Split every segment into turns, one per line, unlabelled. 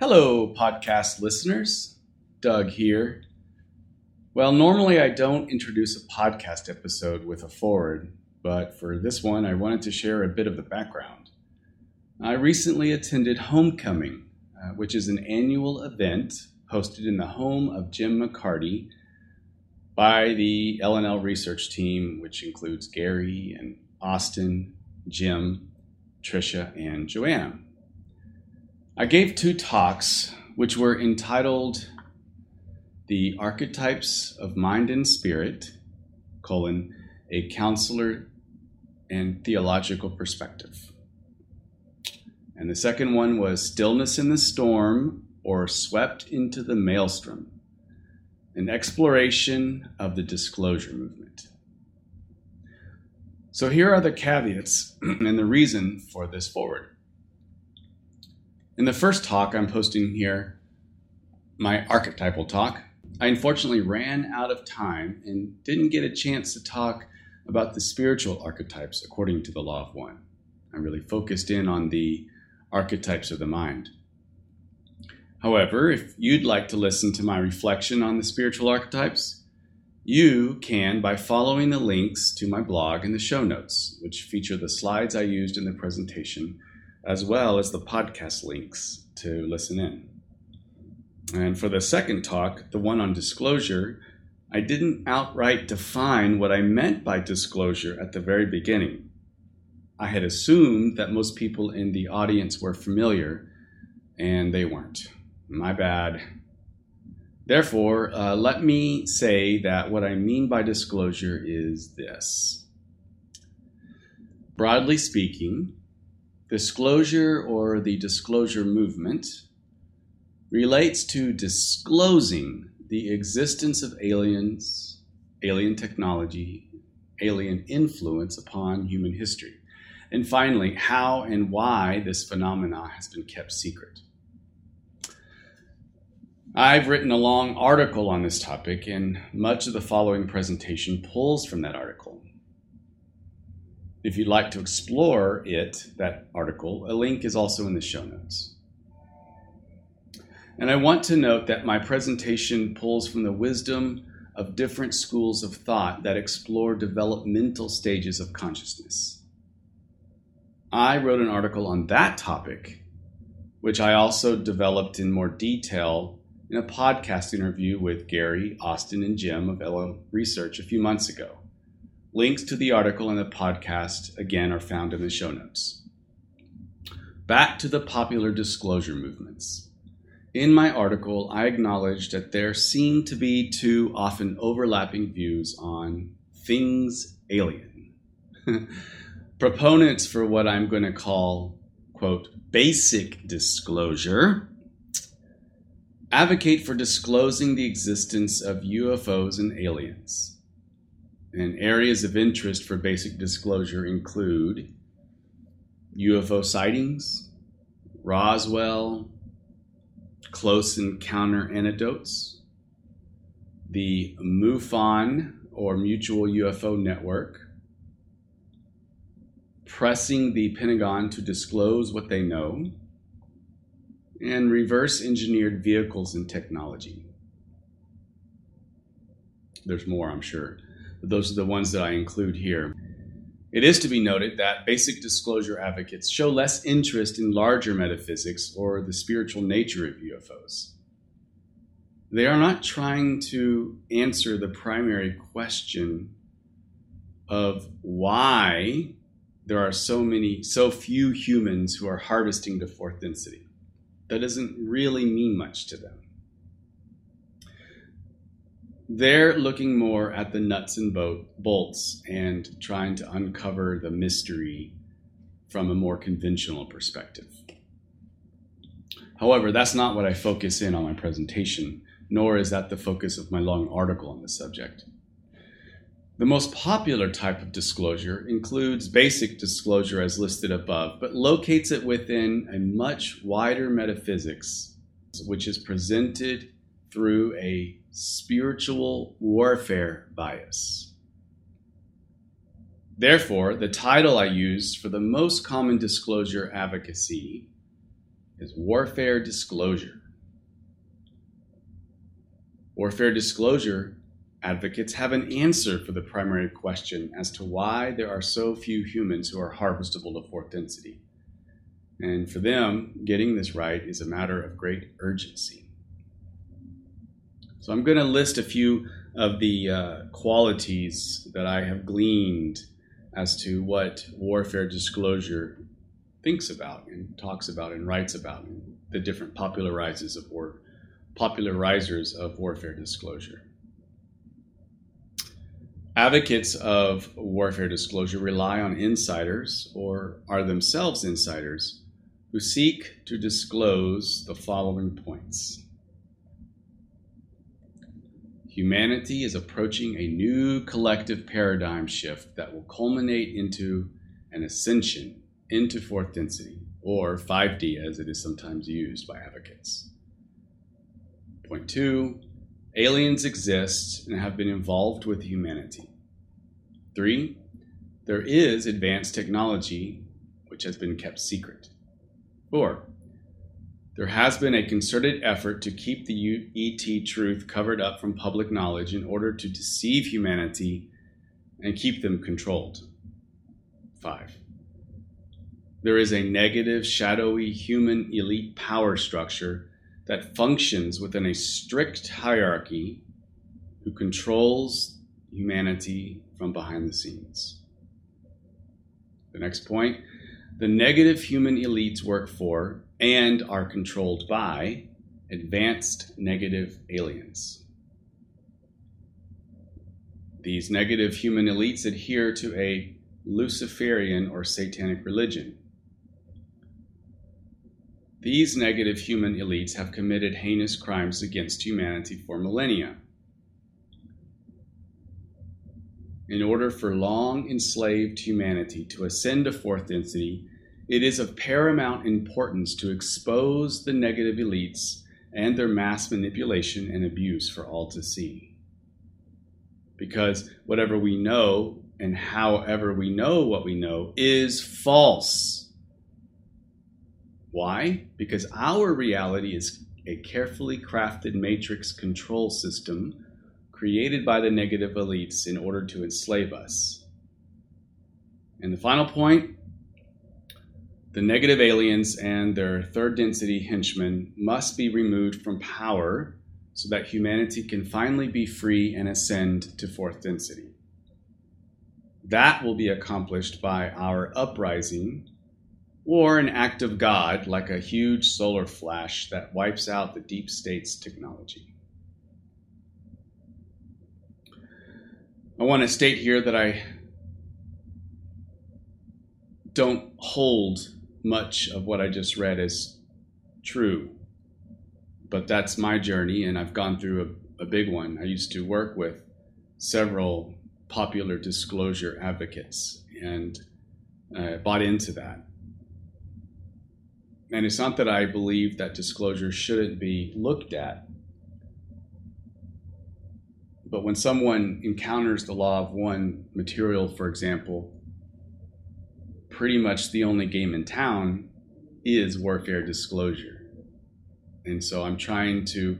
Hello, podcast listeners. Doug here. Well, normally I don't introduce a podcast episode with a forward, but for this one, I wanted to share a bit of the background. I recently attended Homecoming, uh, which is an annual event hosted in the home of Jim McCarty by the LNL research team, which includes Gary and Austin, Jim, Trisha, and Joanna. I gave two talks which were entitled The Archetypes of Mind and Spirit, colon, a counselor and theological perspective. And the second one was Stillness in the Storm or Swept into the Maelstrom, an exploration of the disclosure movement. So here are the caveats and the reason for this forward. In the first talk I'm posting here, my archetypal talk, I unfortunately ran out of time and didn't get a chance to talk about the spiritual archetypes according to the Law of One. I really focused in on the archetypes of the mind. However, if you'd like to listen to my reflection on the spiritual archetypes, you can by following the links to my blog in the show notes, which feature the slides I used in the presentation as well as the podcast links to listen in. And for the second talk, the one on disclosure, I didn't outright define what I meant by disclosure at the very beginning. I had assumed that most people in the audience were familiar, and they weren't. My bad. Therefore, uh, let me say that what I mean by disclosure is this. Broadly speaking, Disclosure or the disclosure movement relates to disclosing the existence of aliens, alien technology, alien influence upon human history. And finally, how and why this phenomena has been kept secret. I've written a long article on this topic, and much of the following presentation pulls from that article. If you'd like to explore it, that article, a link is also in the show notes. And I want to note that my presentation pulls from the wisdom of different schools of thought that explore developmental stages of consciousness. I wrote an article on that topic, which I also developed in more detail in a podcast interview with Gary, Austin, and Jim of LL Research a few months ago. Links to the article and the podcast, again, are found in the show notes. Back to the popular disclosure movements. In my article, I acknowledge that there seem to be two often overlapping views on things alien. Proponents for what I'm going to call, quote, basic disclosure advocate for disclosing the existence of UFOs and aliens. And areas of interest for basic disclosure include UFO sightings, Roswell, close encounter anecdotes, the MUFON or Mutual UFO Network, pressing the Pentagon to disclose what they know, and reverse engineered vehicles and technology. There's more, I'm sure those are the ones that I include here. It is to be noted that basic disclosure advocates show less interest in larger metaphysics or the spiritual nature of UFOs. They are not trying to answer the primary question of why there are so many, so few humans who are harvesting to fourth density. That doesn't really mean much to them. They're looking more at the nuts and bolts and trying to uncover the mystery from a more conventional perspective. However, that's not what I focus in on my presentation, nor is that the focus of my long article on the subject. The most popular type of disclosure includes basic disclosure as listed above, but locates it within a much wider metaphysics, which is presented through a spiritual warfare bias. Therefore, the title I use for the most common disclosure advocacy is warfare disclosure. Warfare disclosure advocates have an answer for the primary question as to why there are so few humans who are harvestable to fourth density. And for them, getting this right is a matter of great urgency. So I'm going to list a few of the uh, qualities that I have gleaned as to what warfare disclosure thinks about and talks about and writes about and the different of war popularizers of warfare disclosure. Advocates of warfare disclosure rely on insiders or are themselves insiders who seek to disclose the following points. Humanity is approaching a new collective paradigm shift that will culminate into an ascension into fourth density, or 5D as it is sometimes used by advocates. Point two, aliens exist and have been involved with humanity. Three, there is advanced technology which has been kept secret. Four, there has been a concerted effort to keep the ET truth covered up from public knowledge in order to deceive humanity and keep them controlled. Five, there is a negative, shadowy human elite power structure that functions within a strict hierarchy who controls humanity from behind the scenes. The next point the negative human elites work for and are controlled by advanced negative aliens. These negative human elites adhere to a Luciferian or satanic religion. These negative human elites have committed heinous crimes against humanity for millennia. In order for long enslaved humanity to ascend to fourth density, it is of paramount importance to expose the negative elites and their mass manipulation and abuse for all to see. Because whatever we know and however we know what we know is false. Why? Because our reality is a carefully crafted matrix control system created by the negative elites in order to enslave us. And the final point the negative aliens and their third density henchmen must be removed from power so that humanity can finally be free and ascend to fourth density. That will be accomplished by our uprising or an act of God like a huge solar flash that wipes out the deep state's technology. I want to state here that I don't hold much of what I just read as true, but that's my journey, and I've gone through a, a big one. I used to work with several popular disclosure advocates and uh, bought into that. And it's not that I believe that disclosure shouldn't be looked at but when someone encounters the law of one material, for example, pretty much the only game in town is warfare disclosure. And so I'm trying to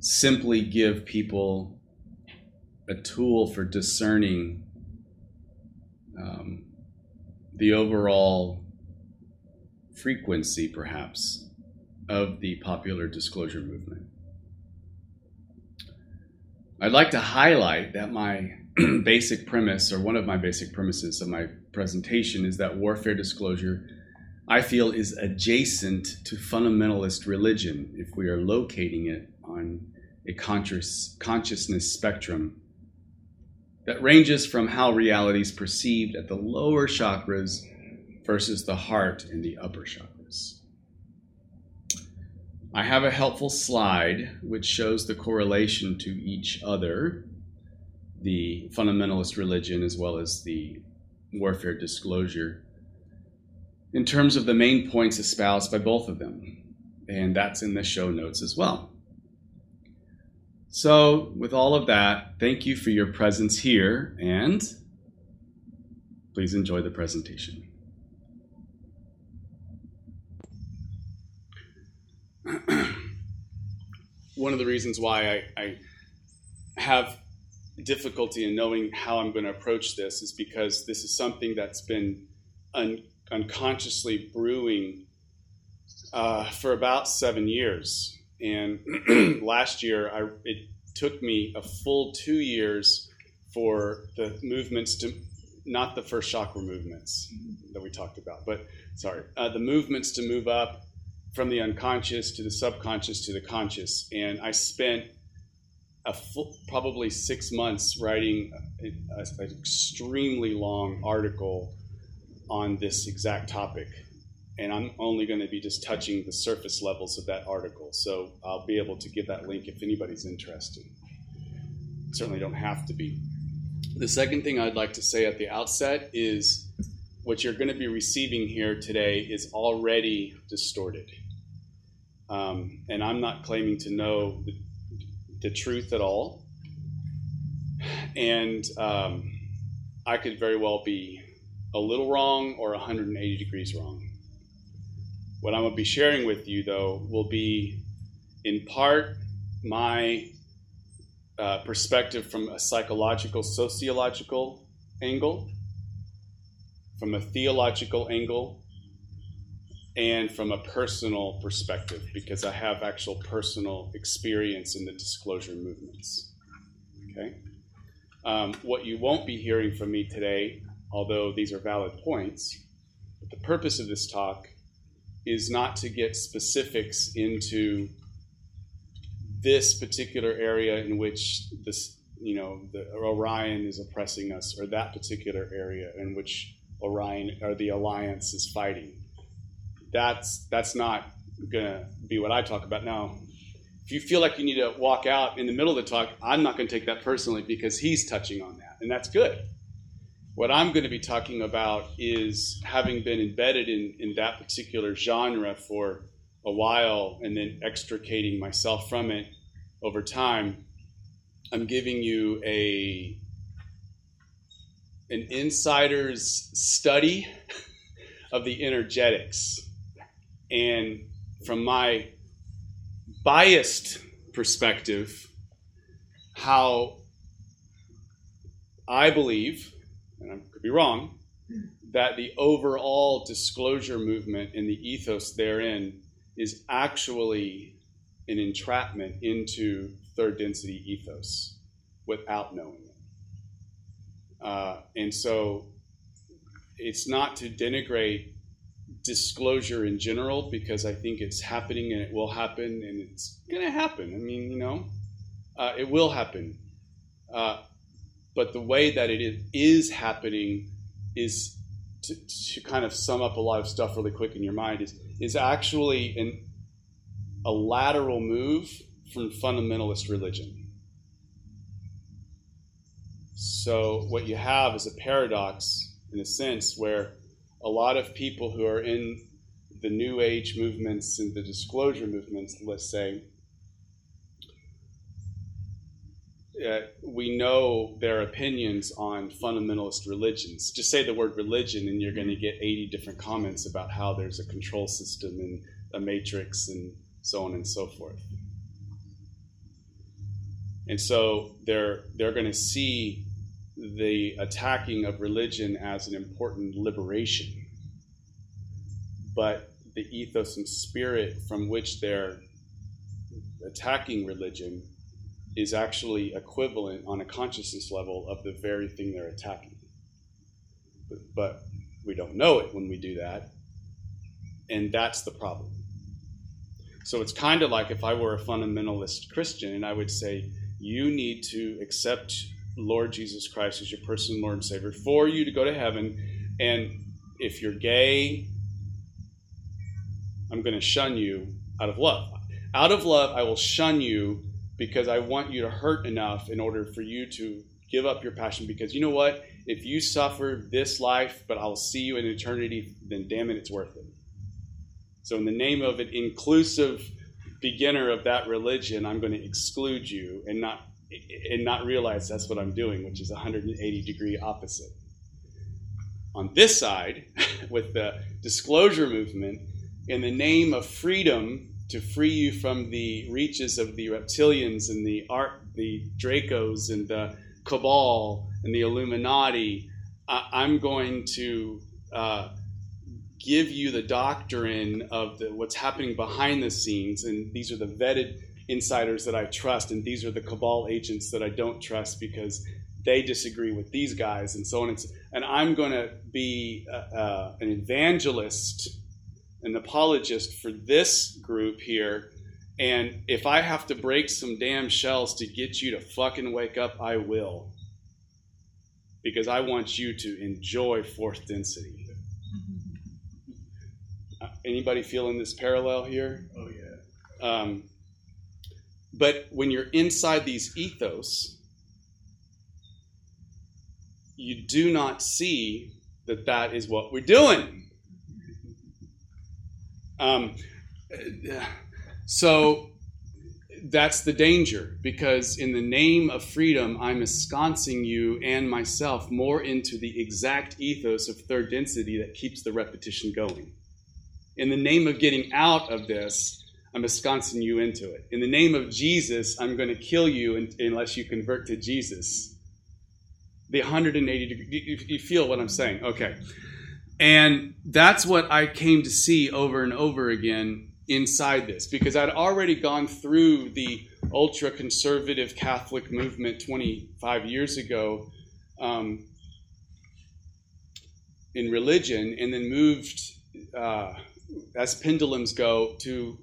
simply give people a tool for discerning um, the overall frequency, perhaps, of the popular disclosure movement. I'd like to highlight that my basic premise, or one of my basic premises of my presentation, is that warfare disclosure, I feel, is adjacent to fundamentalist religion if we are locating it on a conscious, consciousness spectrum that ranges from how reality is perceived at the lower chakras versus the heart in the upper chakras. I have a helpful slide which shows the correlation to each other, the fundamentalist religion as well as the warfare disclosure, in terms of the main points espoused by both of them. And that's in the show notes as well. So, with all of that, thank you for your presence here and please enjoy the presentation. one of the reasons why I, I have difficulty in knowing how I'm going to approach this is because this is something that's been un- unconsciously brewing uh, for about seven years. And last year, I, it took me a full two years for the movements to, not the first chakra movements that we talked about, but sorry, uh, the movements to move up from the unconscious to the subconscious to the conscious. And I spent full, probably six months writing an extremely long article on this exact topic. And I'm only going to be just touching the surface levels of that article. So I'll be able to give that link if anybody's interested. Certainly don't have to be. The second thing I'd like to say at the outset is what you're going to be receiving here today is already distorted. Um, and I'm not claiming to know the, the truth at all. And um, I could very well be a little wrong or 180 degrees wrong. What I'm going to be sharing with you, though, will be in part my uh, perspective from a psychological, sociological angle, from a theological angle, and from a personal perspective, because I have actual personal experience in the disclosure movements. Okay? Um, what you won't be hearing from me today, although these are valid points, but the purpose of this talk is not to get specifics into this particular area in which this, you know, the Orion is oppressing us, or that particular area in which Orion or the Alliance is fighting that's that's not gonna be what I talk about now. If you feel like you need to walk out in the middle of the talk, I'm not going to take that personally because he's touching on that, and that's good. What I'm going to be talking about is having been embedded in, in that particular genre for a while and then extricating myself from it over time. I'm giving you a an insider's study of the energetics and from my biased perspective, how I believe, and I could be wrong, that the overall disclosure movement and the ethos therein is actually an entrapment into third density ethos without knowing it. Uh, and so it's not to denigrate disclosure in general because I think it's happening and it will happen and it's going to happen. I mean, you know, uh, it will happen. Uh, but the way that it is happening is to, to, kind of sum up a lot of stuff really quick in your mind is, is actually an, a lateral move from fundamentalist religion. So, what you have is a paradox in a sense where a lot of people who are in the New Age movements and the disclosure movements, let's say, uh, we know their opinions on fundamentalist religions. Just say the word religion, and you're going to get 80 different comments about how there's a control system and a matrix and so on and so forth. And so they're they're going to see the attacking of religion as an important liberation. But the ethos and spirit from which they're attacking religion is actually equivalent on a consciousness level of the very thing they're attacking. But, but we don't know it when we do that. And that's the problem. So it's kind of like if I were a fundamentalist Christian and I would say, you need to accept Lord Jesus Christ as your personal Lord and Savior for you to go to heaven. And if you're gay, I'm going to shun you out of love. Out of love, I will shun you because I want you to hurt enough in order for you to give up your passion. Because you know what? If you suffer this life, but I'll see you in eternity, then damn it, it's worth it. So, in the name of an inclusive beginner of that religion, I'm going to exclude you and not and not realize that's what I'm doing, which is 180 degree opposite. On this side, with the disclosure movement, in the name of freedom to free you from the reaches of the reptilians and the art, the Dracos and the cabal and the Illuminati. I, am going to uh, give you the doctrine of the, what's happening behind the scenes, and these are the vetted insiders that I trust, and these are the cabal agents that I don't trust because they disagree with these guys, and so on. And, so, and I'm going to be uh, uh, an evangelist, an apologist for this group here. And if I have to break some damn shells to get you to fucking wake up, I will. Because I want you to enjoy fourth density. Uh, anybody feeling this parallel here?
Oh, yeah.
Um, but when you're inside these ethos, you do not see that that is what we're doing. Um, so that's the danger because in the name of freedom, I'm ensconcing you and myself more into the exact ethos of third density that keeps the repetition going. In the name of getting out of this, I'm ensconcing you into it. In the name of Jesus, I'm going to kill you unless you convert to Jesus the 180 degree. You, feel what I'm saying? Okay. And that's what I came to see over and over again inside this because I'd already gone through the ultra conservative Catholic movement 25 years ago um, in religion and then moved, uh, as pendulums go, to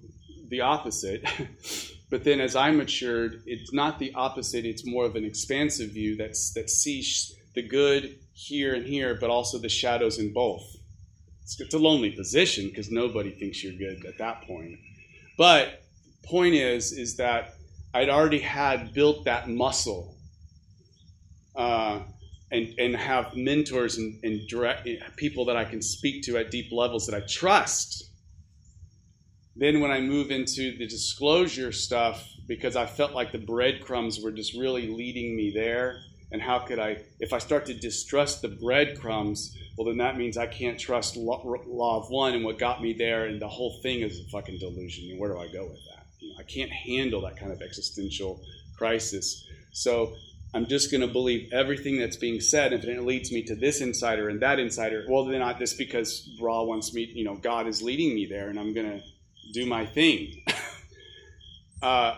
the opposite. But then as I matured, it's not the opposite, it's more of an expansive view that's, that sees the good here and here, but also the shadows in both. It's, it's a lonely position because nobody thinks you're good at that point. But point is, is that I'd already had built that muscle uh, and, and have mentors and, and direct people that I can speak to at deep levels that I trust then when I move into the disclosure stuff, because I felt like the breadcrumbs were just really leading me there, and how could I, if I start to distrust the breadcrumbs, well, then that means I can't trust law, law of one and what got me there, and the whole thing is a fucking delusion. And where do I go with that? You know, I can't handle that kind of existential crisis. So I'm just going to believe everything that's being said. If it leads me to this insider and that insider, well, then not this because Ra wants me, you know, God is leading me there, and I'm going to do my thing. uh,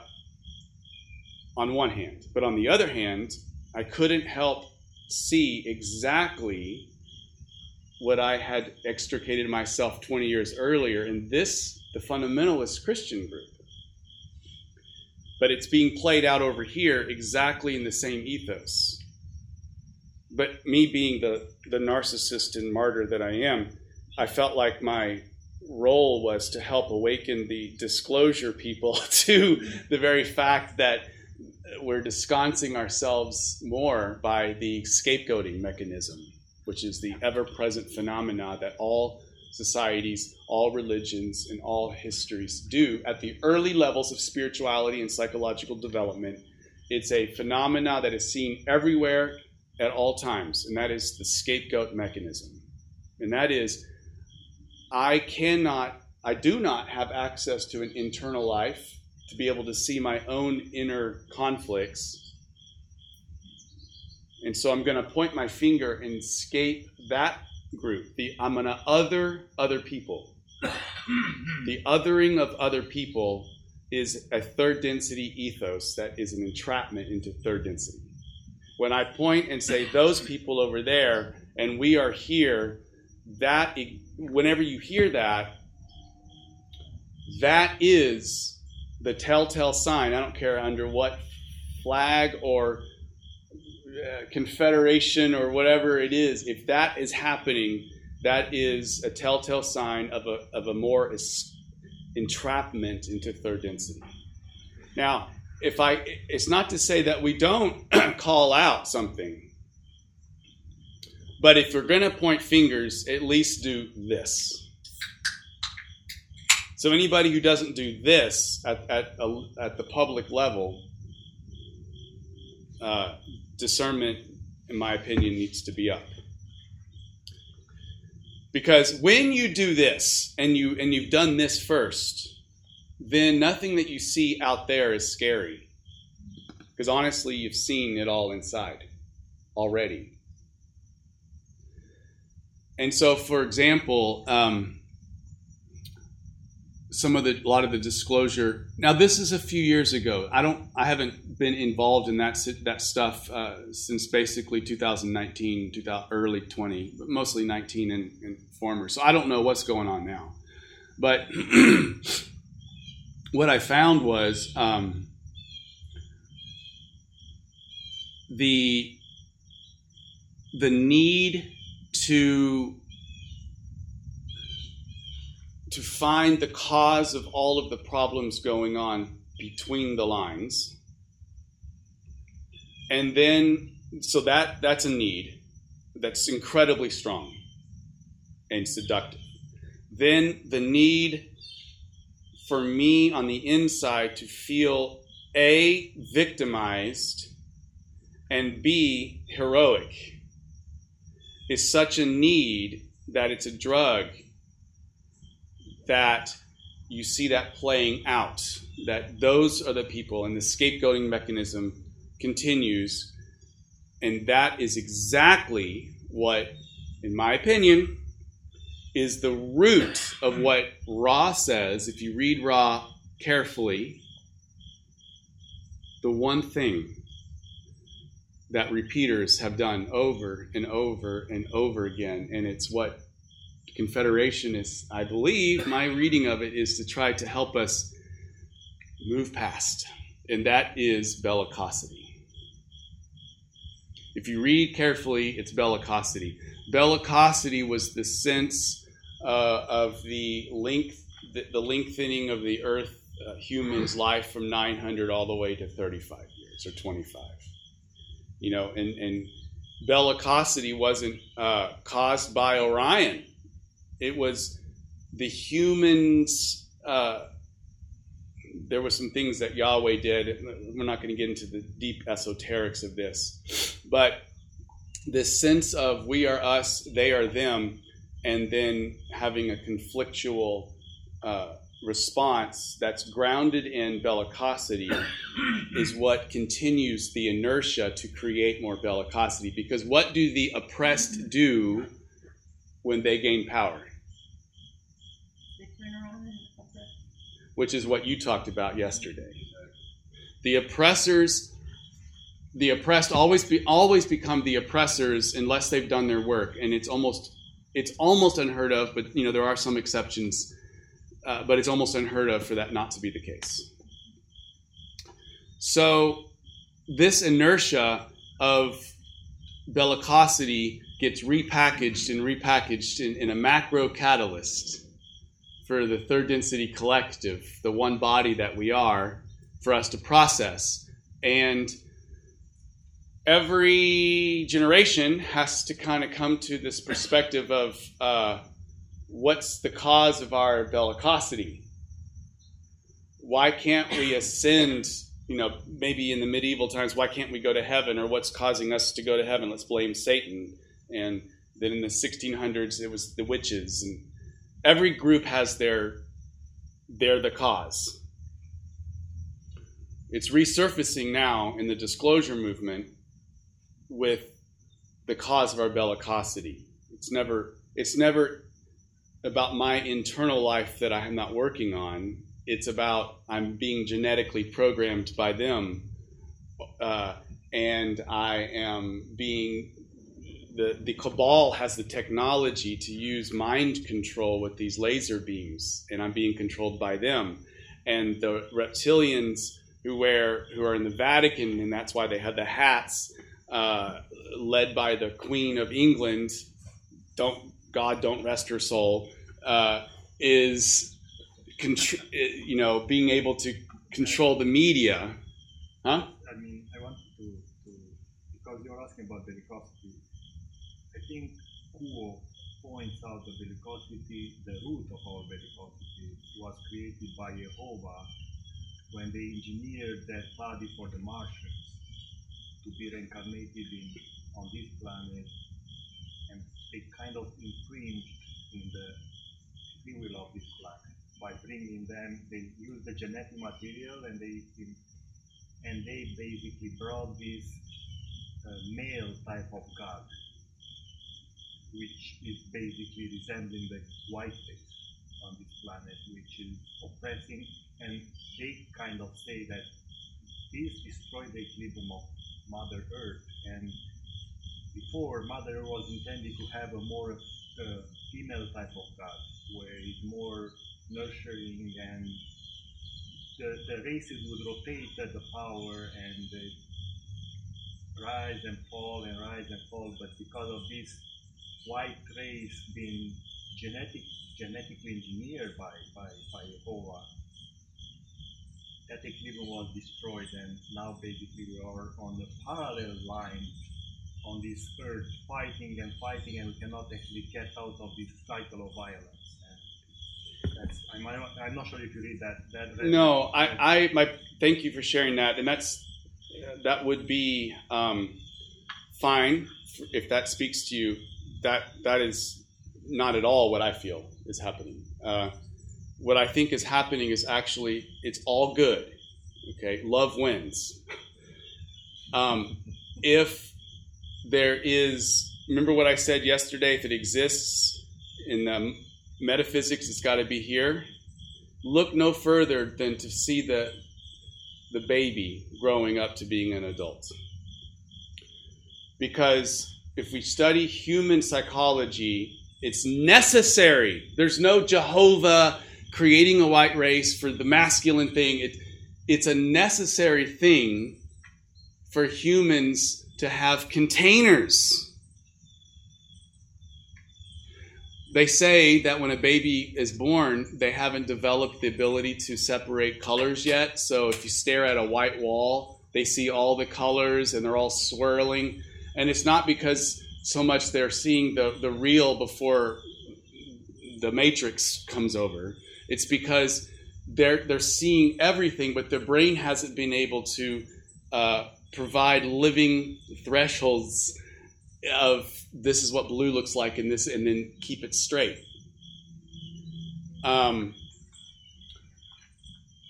on one hand. But on the other hand, I couldn't help see exactly what I had extricated myself 20 years earlier in this, the fundamentalist Christian group. But it's being played out over here exactly in the same ethos. But me being the, the narcissist and martyr that I am, I felt like my role was to help awaken the disclosure people to the very fact that we're disconcing ourselves more by the scapegoating mechanism, which is the ever present phenomena that all societies, all religions, and all histories do at the early levels of spirituality and psychological development. It's a phenomena that is seen everywhere at all times, and that is the scapegoat mechanism. And that is I cannot, I do not have access to an internal life to be able to see my own inner conflicts. And so I'm going to point my finger and escape that group. The, I'm going to other other people. the othering of other people is a third density ethos that is an entrapment into third density. When I point and say, those people over there, and we are here, that whenever you hear that, that is the telltale sign. I don't care under what flag or uh, confederation or whatever it is. If that is happening, that is a telltale sign of a, of a more entrapment into third density. Now, if I, it's not to say that we don't call out something but if you're going to point fingers, at least do this. So anybody who doesn't do this at, at, at the public level, uh, discernment, in my opinion, needs to be up. Because when you do this and you and you've done this first, then nothing that you see out there is scary. Because honestly, you've seen it all inside already. And so, for example, um, some of the a lot of the disclosure. Now, this is a few years ago. I don't. I haven't been involved in that that stuff uh, since basically 2019, 2000, early 20, but mostly 19 and, and former. So I don't know what's going on now. But what I found was um, the the need to to find the cause of all of the problems going on between the lines. And then so that that's a need that's incredibly strong and seductive. Then the need for me on the inside to feel a victimized and b heroic is such a need that it's a drug that you see that playing out. That those are the people, and the scapegoating mechanism continues. And that is exactly what, in my opinion, is the root of what Ra says. If you read Ra carefully, the one thing that repeaters have done over and over and over again. And it's what Confederation is, I believe, my reading of it is to try to help us move past. And that is bellicosity. If you read carefully, it's bellicosity. Bellicosity was the sense uh, of the length, the, the, lengthening of the Earth uh, human's life from 900 all the way to 35 years or 25 you know, and, and bellicosity wasn't uh, caused by Orion. It was the humans. Uh, there were some things that Yahweh did. We're not going to get into the deep esoterics of this, but this sense of we are us, they are them, and then having a conflictual uh, response that's grounded in bellicosity is what continues the inertia to create more bellicosity. Because what do the oppressed do when they gain power? Which is what you talked about yesterday. The oppressors, the oppressed always be always become the oppressors unless they've done their work, and it's almost it's almost unheard of. But you know there are some exceptions uh, but it's almost unheard of for that not to be the case. So, this inertia of bellicosity gets repackaged and repackaged in, in, a macro catalyst for the third density collective, the one body that we are, for us to process. And every generation has to kind of come to this perspective of uh, what's the cause of our bellicosity? Why can't we ascend? You know, maybe in the medieval times, why can't we go to heaven? Or what's causing us to go to heaven? Let's blame Satan. And then in the 1600s, it was the witches. And every group has their, they're the cause. It's resurfacing now in the disclosure movement with the cause of our bellicosity. It's never, it's never about my internal life that I am not working on. It's about I'm being genetically programmed by them, uh, and I am being the the cabal has the technology to use mind control with these laser beams, and I'm being controlled by them, and the reptilians who wear who are in the Vatican, and that's why they had the hats, uh, led by the Queen of England. Don't God don't rest her soul uh, is, contr- you know, being able to control the media.
Huh? I mean, I wanted to, to because you're asking about bellicosity. I think Q'uo points out that bellicosity, the root of our bellicosity, was created by Jehovah when they engineered that body for the Martians to be reincarnated in on this planet, and they kind of infringed in the free will of this planet. by bringing them. They use the genetic material and they and they basically brought this uh, male type of god, which is basically resembling the white face on this planet, which is oppressing. And they kind of say that this destroyed the equilibrium of Mother Earth. And before, Mother was intended to have a more uh, female type of god, where it's more nurturing and the, the races would rotate at the power and rise and fall and rise and fall. But because of this white race being genetic, genetically engineered by, by, by Jehovah, that equilibrium was destroyed and now basically we are on the parallel line on this earth fighting and fighting and we cannot actually get out of this cycle of violence. That's, I'm, I'm not sure if you read that. that, that
no, I, I, my, thank you for sharing that, and that's that would be um, fine if that speaks to you. That that is not at all what I feel is happening. Uh, what I think is happening is actually it's all good. Okay, love wins. Um, if there is, remember what I said yesterday. If it exists in the metaphysics, it's got to be here. Look no further than to see the, the baby growing up to being an adult. Because if we study human psychology, it's necessary. There's no Jehovah creating a white race for the masculine thing. It, it's a necessary thing for humans to have containers they say that when a baby is born, they haven't developed the ability to separate colors yet. So if you stare at a white wall, they see all the colors and they're all swirling. And it's not because so much they're seeing the, the real before the matrix comes over. It's because they're, they're seeing everything, but their brain hasn't been able to uh, provide living thresholds of this is what blue looks like and this and then keep it straight. Um,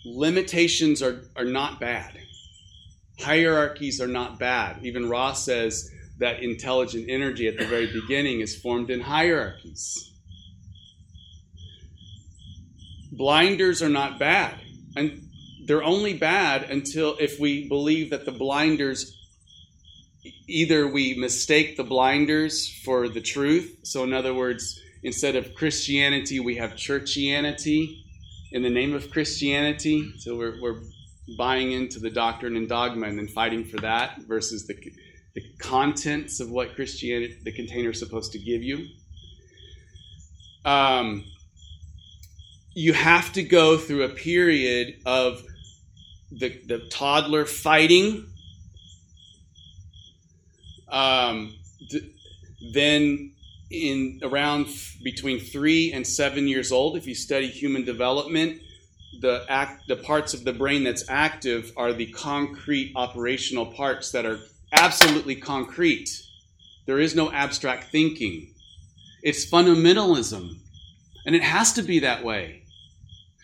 limitations are, are not bad. Hierarchies are not bad. Even Ra says that intelligent energy at the very beginning is formed in hierarchies. Blinders are not bad and they're only bad until if we believe that the blinders either we mistake the blinders for the truth. So, in other words, instead of Christianity, we have churchianity in the name of Christianity. So, we're, we're buying into the doctrine and dogma and then fighting for that versus the, the contents of what Christianity, the container is supposed to give you. Um, you have to go through a period of the, the toddler fighting um, then, in around between three and seven years old, if you study human development, the act, the parts of the brain that's active are the concrete operational parts that are absolutely concrete. There is no abstract thinking. It's fundamentalism, and it has to be that way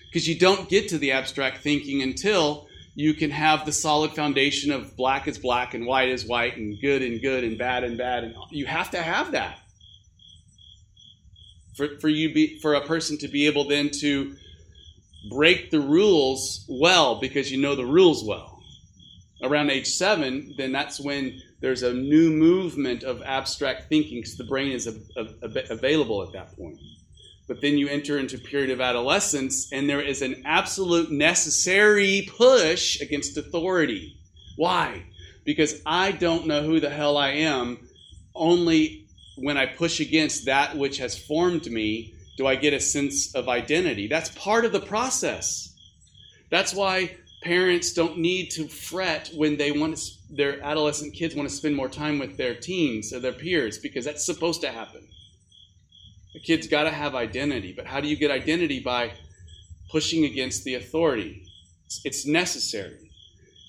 because you don't get to the abstract thinking until you can have the solid foundation of black is black and white is white and good and good and bad and bad and you have to have that. For, for you be for a person to be able then to break the rules well because you know the rules well. Around age seven then that's when there's a new movement of abstract thinking because the brain is a, a, a, available at that point but then you enter into period of adolescence, and there is an absolute necessary push against authority. Why? Because I don't know who the hell I am. Only when I push against that which has formed me do I get a sense of identity. That's part of the process. That's why parents don't need to fret when they want to, their adolescent kids want to spend more time with their teens or their peers because that's supposed to happen. A kid's got to have identity, but how do you get identity? By pushing against the authority. It's necessary.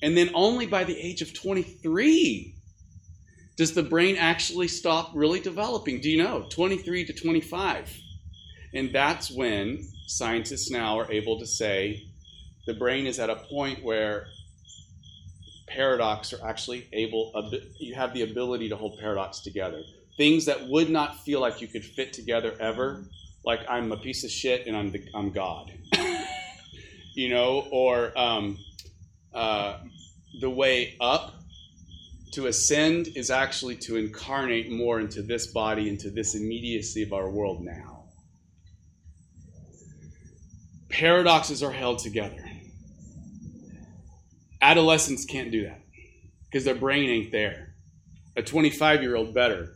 And then only by the age of 23 does the brain actually stop really developing. Do you know? 23 to 25. And that's when scientists now are able to say the brain is at a point where paradox are actually able, you have the ability to hold paradox together. Things that would not feel like you could fit together ever, like I'm a piece of shit and I'm, the, I'm God. you know, or um, uh, the way up to ascend is actually to incarnate more into this body, into this immediacy of our world now. Paradoxes are held together. Adolescents can't do that because their brain ain't there. A 25 year old better.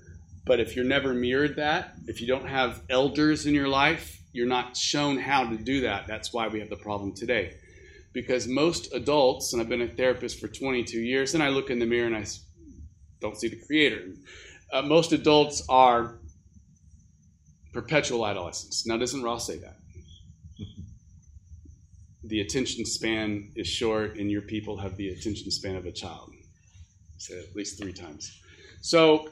But if you're never mirrored that, if you don't have elders in your life, you're not shown how to do that. That's why we have the problem today. Because most adults, and I've been a therapist for 22 years, and I look in the mirror and I don't see the creator. Uh, most adults are perpetual adolescents. Now, doesn't Ra say that? the attention span is short, and your people have the attention span of a child. Say said at least three times. So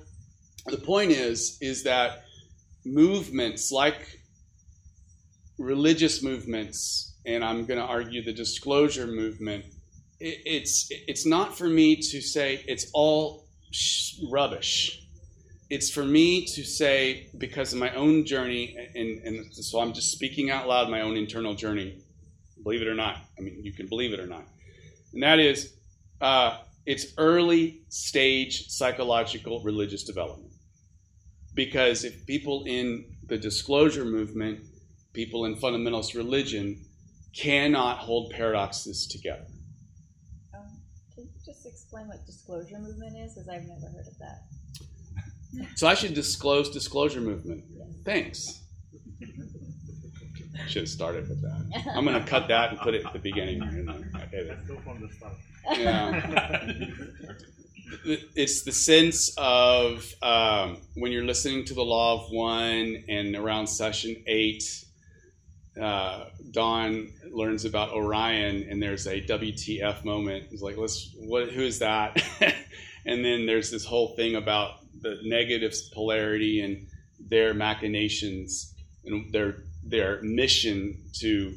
the point is, is that movements like religious movements, and I'm going to argue the disclosure movement, it, it's it's not for me to say it's all rubbish. It's for me to say, because of my own journey, and, and so I'm just speaking out loud my own internal journey, believe it or not. I mean, you can believe it or not. And that is, uh, it's early stage psychological religious development. Because if people in the disclosure movement, people in fundamentalist religion, cannot hold paradoxes together Um, can you just
explain what disclosure movement is? Because I've never heard of that.
So I should disclose disclosure movement.
Yes.
Thanks. Should have started with that. I'm going to cut that and put it at the beginning.
Let's go from the start.
Yeah. it's the sense of um, when you're listening to the law of one and around session eight, uh, Don learns about Orion, and there's a WTF moment. He's like, "Let's what? Who is that?" and then there's this whole thing about the negative polarity and their machinations and their their mission to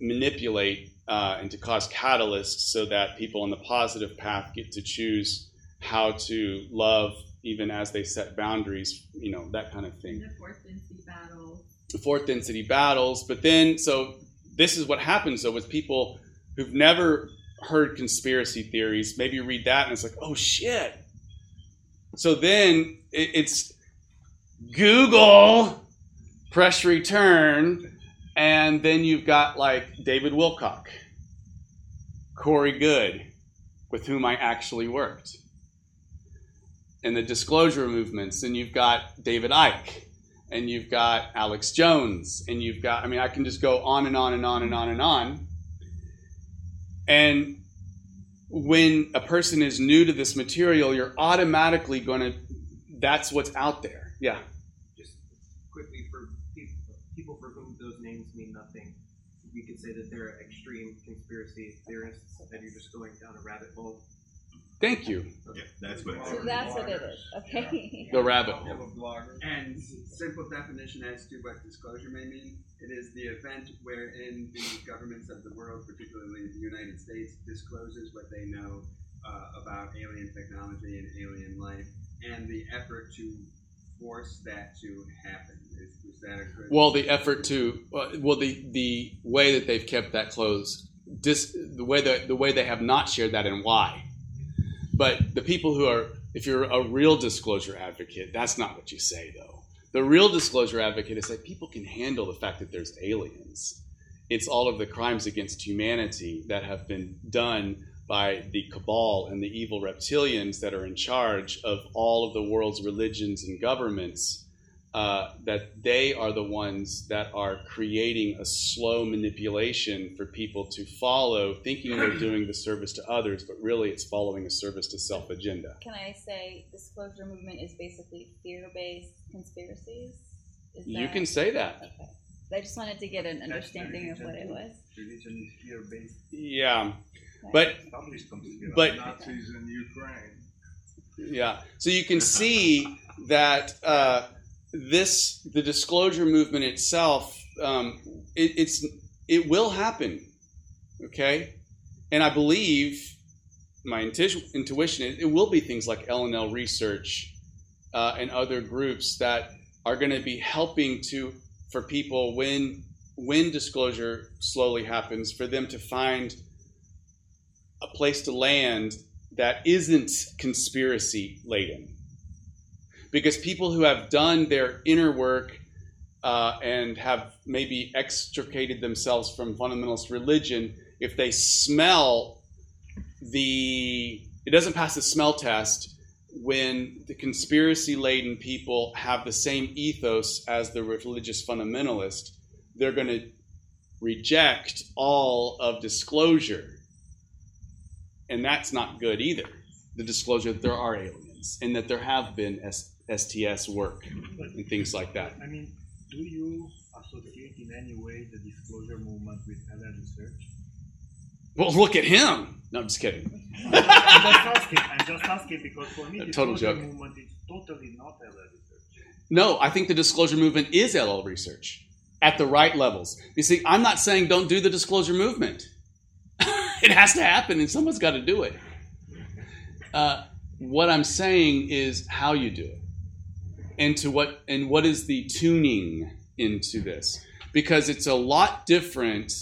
manipulate uh, and to cause catalysts so that people on the positive path get to choose how to love even as they set boundaries, you know, that kind of thing.
The fourth density battles.
The fourth density battles. But then, so this is what happens though with people who've never heard conspiracy theories. Maybe read that and it's like, oh shit. So then it, it's Google, press return, and then you've got like David Wilcock, Corey Goode, with whom I actually worked, and the disclosure movements, and you've got David Icke and you've got Alex Jones, and you've got, I mean, I can just go on and on and on and on and on. And when a person is new to this material, you're automatically going to, that's what's out there. Yeah.
Just quickly, for people for whom those names mean nothing, we could say that they're extreme conspiracy theorists, and you're just going down a rabbit hole
Thank you.
Yeah, that's what.
So that's what it is. Okay.
The rabbit
And simple definition as to what disclosure may mean: it is the event wherein the governments of the world, particularly the United States, discloses what they know uh, about alien technology and alien life, and the effort to force that to happen. Is, is that a good?
Well, the effort to well, the the way that they've kept that closed, dis, the way that the way they have not shared that, and why but the people who are, if you're a real disclosure advocate, that's not what you say, though. The real disclosure advocate is that people can handle the fact that there's aliens. It's all of the crimes against humanity that have been done by the cabal and the evil reptilians that are in charge of all of the world's religions and governments uh, that they are the ones that are creating a slow manipulation for people to follow, thinking they're doing the service to others, but really it's following a service to self agenda.
Can I say disclosure movement is basically fear based conspiracies?
Is you that... can say that.
Okay. I just wanted to get an understanding of what it was.
Religion is fear based.
Yeah. But, but
Nazis in Ukraine.
Yeah. So you can see that uh, this the disclosure movement itself um, it, it's it will happen, okay, and I believe my intu- intuition it, it will be things like L and L research uh, and other groups that are going to be helping to for people when when disclosure slowly happens for them to find a place to land that isn't conspiracy laden because people who have done their inner work uh, and have maybe extricated themselves from fundamentalist religion if they smell the it doesn't pass the smell test when the conspiracy laden people have the same ethos as the religious fundamentalist, they're going to reject all of disclosure. And that's not good either. The disclosure that there are aliens and that there have been STS work and things like that.
I mean, do you associate in any way the disclosure movement with LL research?
Well, look at him. No, I'm just kidding.
I'm just asking. I'm just asking because for me, the
total
disclosure
joke.
movement is totally not LL research.
No, I think the disclosure movement is LL research at the right levels. You see, I'm not saying don't do the disclosure movement. it has to happen, and someone's got to do it. Uh, what I'm saying is how you do it, and to what and what is the tuning into this, because it's a lot different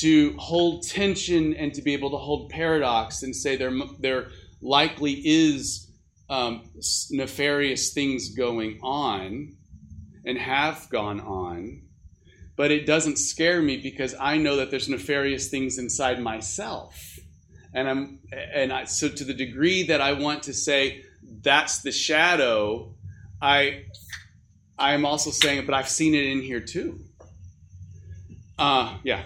to hold tension and to be able to hold paradox and say there there likely is um, nefarious things going on and have gone on, but it doesn't scare me because I know that there's nefarious things inside myself, and I'm and I, so to the degree that I want to say that's the shadow, I I'm also saying it, but I've seen it in here too. Uh, yeah.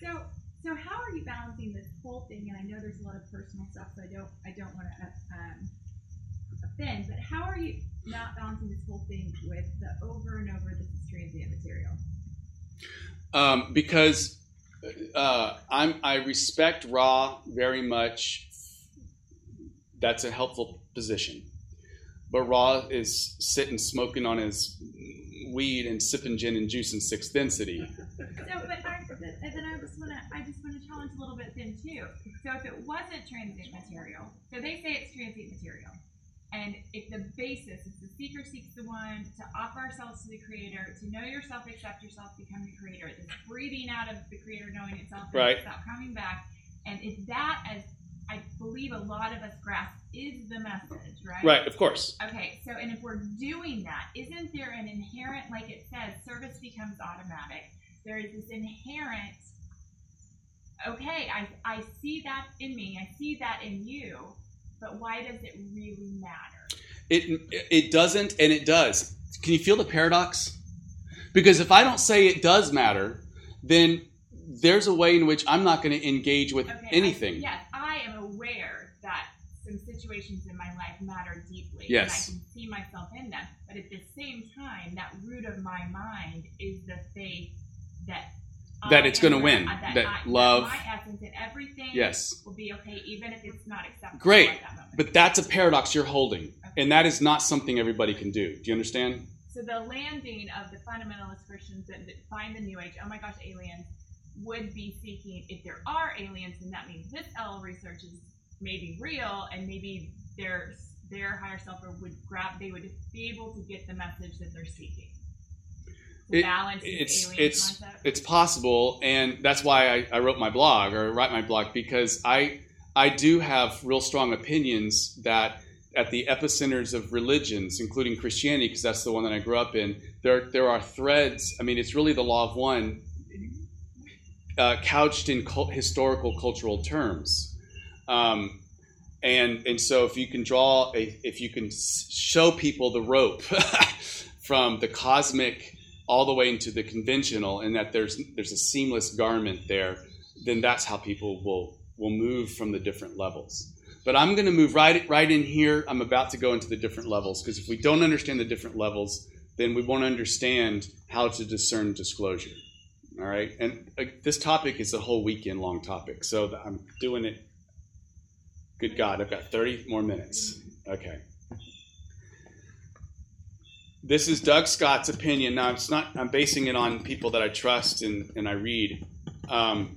So, so how are you balancing this whole thing? And I know there's a lot of personal stuff, so I don't, I don't want to um, offend. But how are you not balancing this whole thing with the over and over this is transient material?
um, because uh, I'm I respect Ra very much. That's a helpful position, but Ra is sitting smoking on his weed and sipping gin and juice in sixth density.
So, but I, but then I just want to, I just want to challenge a little bit then too. So, if it wasn't transient material, so they say it's transient material, and if the basis is the seeker seeks the one to offer ourselves to the creator, to know yourself, accept yourself, become the creator, this breathing out of the creator, knowing itself, and
Right.
without coming back, and if that, as I believe a lot of us grasp, is the message, right?
Right, of course.
Okay, so and if we're doing that, isn't there an inherent, like it says, service becomes automatic? There is this inherent, okay, I, I see that in me, I see that in you, but why does it really matter?
It it doesn't, and it does. Can you feel the paradox? Because if I don't say it does matter, then there's a way in which I'm not going to engage with
Okay,
anything.
I, yes, I am aware that some situations in my life matter deeply.
Yes.
And I can see myself in them. But at the same time, that root of my mind is the faith that
That
I
it's gonna win,
uh,
that
I-
love-
my essence and everything
Yes.
will be okay, even if it's not acceptable
Great.
at that moment.
But that's a paradox you're holding, and that is not something everybody can do. Do you understand?
So the landing of the fundamentalist Christians that, that find the New Age, oh my gosh, aliens, would be seeking, if there are aliens, then that means this L research is maybe real, and maybe their their higher self would grab, they would be able to get the message that they're seeking.
It-
balance
it's it's
concept.
it's possible, and that's why I, I wrote my blog or write my blog because I I do have real strong opinions that at the epicenters of religions, including Christianity, because that's the one that I grew up in, there there are threads. I mean, it's really the law of one, uh, couched in cult, historical cultural terms. Um, and and so if you can draw a, if you can show people the rope from the cosmic all the way into the conventional and that there's there's a seamless garment there then that's how people will will move from the different levels. But i'm going to move right right in here. I'm about to go into the different levels because if we don't understand the different levels then we won't understand how to discern disclosure. All right? And uh, this topic is a whole weekend long topic so i'm doing it good god i've got 30 more minutes okay this is Doug Scott's opinion. Now, it's not. I'm basing it on people that I trust and, and I read um,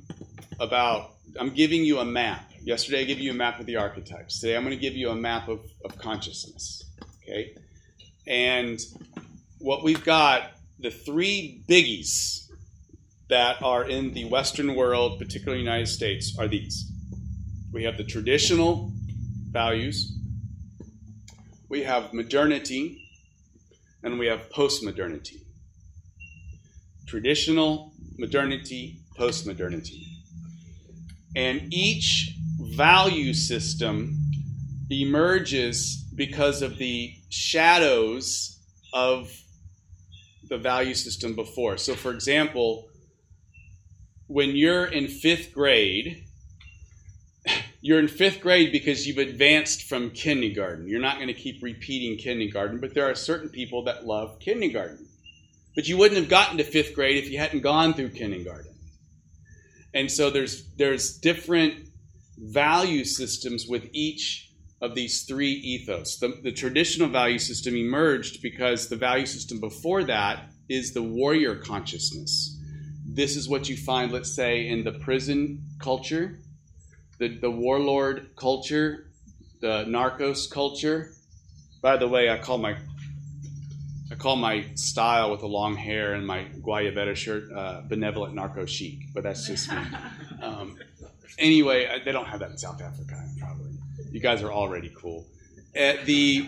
about. I'm giving you a map. Yesterday, I gave you a map of the archetypes. Today, I'm going to give you a map of, of consciousness. Okay, and what we've got the three biggies that are in the Western world, particularly United States, are these. We have the traditional values. We have modernity and we have postmodernity. Traditional, modernity, postmodernity. And each value system emerges because of the shadows of the value system before. So, for example, when you're in fifth grade, you're in fifth grade because you've advanced from kindergarten. You're not going to keep repeating kindergarten, but there are certain people that love kindergarten. But you wouldn't have gotten to fifth grade if you hadn't gone through kindergarten. And so there's there's different value systems with each of these three ethos. The, the traditional value system emerged because the value system before that is the warrior consciousness. This is what you find, let's say, in the prison culture the, the warlord culture, the narcos culture. By the way, I call my I call my style with the long hair and my guayabera shirt uh, benevolent narco chic, but that's just me. Um, anyway, they don't have that in South Africa, probably. You guys are already cool. At the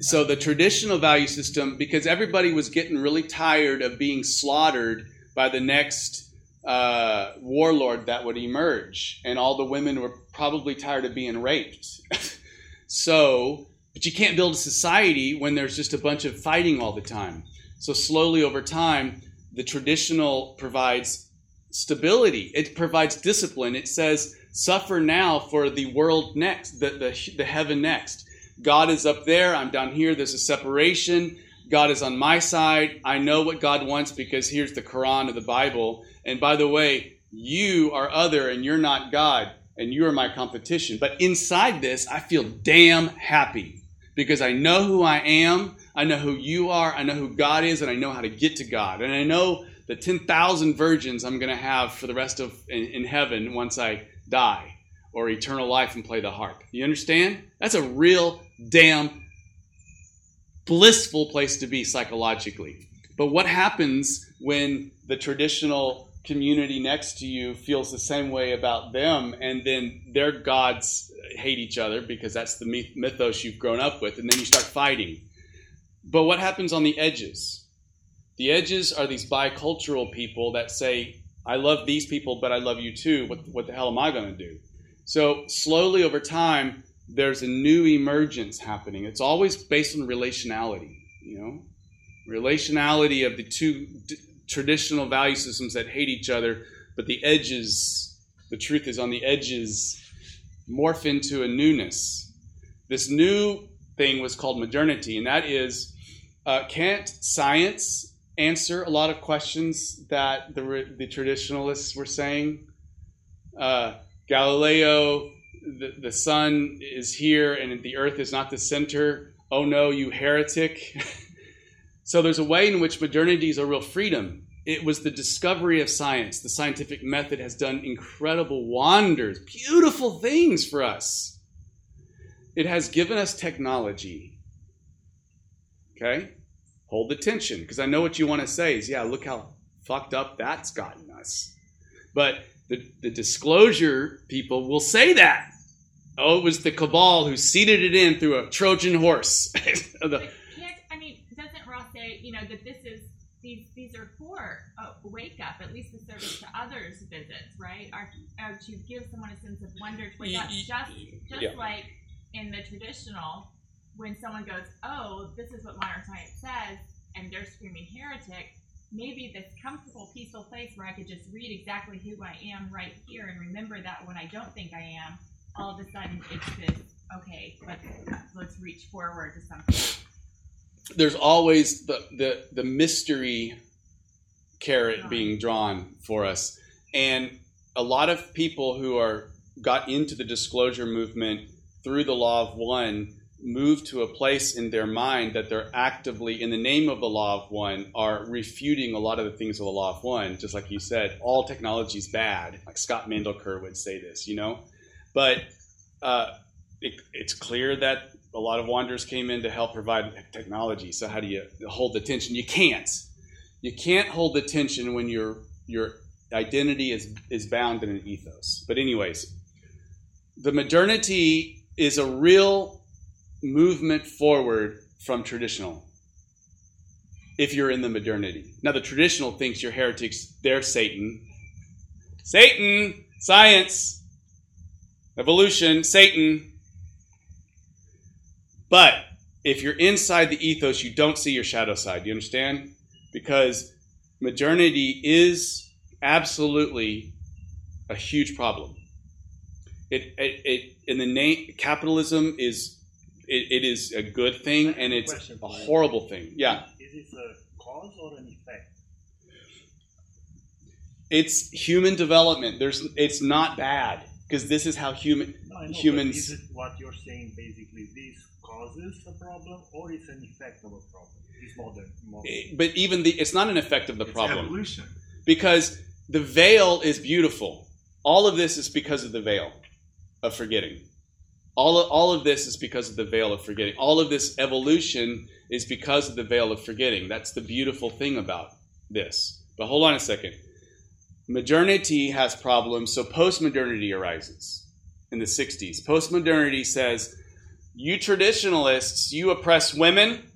so the traditional value system, because everybody was getting really tired of being slaughtered by the next uh, warlord that would emerge, and all the women were probably tired of being raped. so, but you can't build a society when there's just a bunch of fighting all the time. So, slowly over time, the traditional provides stability, it provides discipline. It says, Suffer now for the world next, the, the, the heaven next. God is up there, I'm down here, there's a separation. God is on my side. I know what God wants because here's the Quran of the Bible. And by the way, you are other and you're not God and you are my competition. But inside this, I feel damn happy because I know who I am, I know who you are, I know who God is, and I know how to get to God. And I know the 10,000 virgins I'm going to have for the rest of in, in heaven once I die or eternal life and play the harp. You understand? That's a real damn blissful place to be psychologically. But what happens when the traditional community next to you feels the same way about them, and then their gods hate each other because that's the mythos you've grown up with, and then you start fighting. But what happens on the edges? The edges are these bicultural people that say, I love these people, but I love you too. What, what the hell am I going to do? So, slowly over time, there's a new emergence happening. It's always based on relationality, you know? Relationality of the two traditional value systems that hate each other, but the edges, the truth is on the edges, morph into a newness. This new thing was called modernity, and that is uh, can't science answer a lot of questions that the, the traditionalists were saying? Uh, Galileo, the, the sun is here and the earth is not the center. Oh no, you heretic. So there's a way in which modernity is a real freedom. It was the discovery of science. The scientific method has done incredible wonders, beautiful things for us. It has given us technology. Okay? Hold the tension, because I know what you want to say is, yeah, look how fucked up that's gotten us. But the, the disclosure people will say that. Oh, it was the cabal who seeded it in through a Trojan horse. the, I mean, doesn't Ra say,
you know that this is these these are for a wake up, at least the service to others visits, right? Are, are to give someone a sense of wonder to wake up, just just yeah. like in the traditional, when someone goes, "Oh, this is what modern science says," and they're screaming heretic. Maybe this comfortable, peaceful place where I could just read exactly who I am right here and remember that when I don't think I am, all of a sudden it's this. Okay, let's let's reach forward to something
there's always the, the, the mystery carrot being drawn for us. And a lot of people who are got into the disclosure movement through the law of one moved to a place in their mind that they're actively, in the name of the law of one, are refuting a lot of the things of the law of one. Just like you said, all technology is bad. Like Scott Mandelker would say this, you know. But uh, it, it's clear that a lot of wanderers came in to help provide technology. So how do you hold the tension? You can't. You can't hold the tension when your your identity is is bound in an ethos. But anyways, the modernity is a real movement forward from traditional. If you're in the modernity. Now the traditional thinks you're heretics, they're Satan. Satan, science, evolution, Satan. But if you're inside the ethos, you don't see your shadow side. Do you understand? Because modernity is absolutely a huge problem. It, it, it in the name capitalism is it, it is a good thing and it's
Question
a horrible thing. Yeah,
Is it a cause or an effect?
it's human development. There's it's not bad because this is how human
No, know,
humans.
Is it what you're saying basically? This causes a problem, or it's an effect of a problem? This modern, modern.
Eh, but even the it's not an effect of the
It's
problem.
evolution.
because the veil is beautiful. All of this is because of the veil of forgetting. All of, all of this is because of the veil of forgetting. All of this evolution is because of the veil of forgetting. That's the beautiful thing about this. But hold on a second. Modernity has problems, so postmodernity arises in the 60s. Postmodernity says, You traditionalists, you oppress women,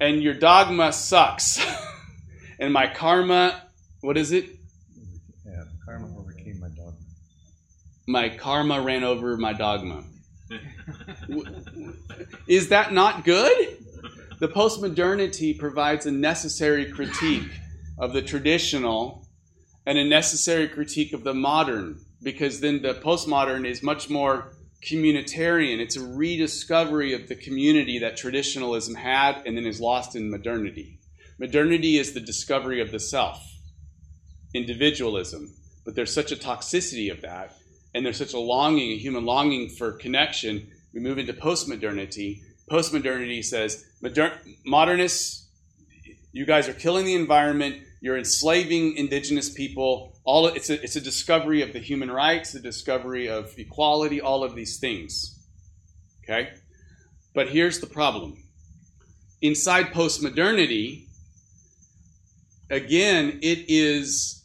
and your dogma sucks. and my karma what is it?
Yeah, karma overcame my dogma.
My karma ran over my dogma. is that not good? The postmodernity provides a necessary critique of the traditional and a necessary critique of the modern because then the postmodern is much more communitarian. It's a rediscovery of the community that traditionalism had and then is lost in modernity. Modernity is the discovery of the self individualism. But there's such a toxicity of that, and there's such a longing, a human longing for connection. We move into postmodernity. Postmodernity says, modern, modernists, you guys are killing the environment. You're enslaving indigenous people. All it's a, it's a discovery of the human rights, the discovery of equality, all of these things. Okay, but here's the problem. Inside postmodernity, again, it is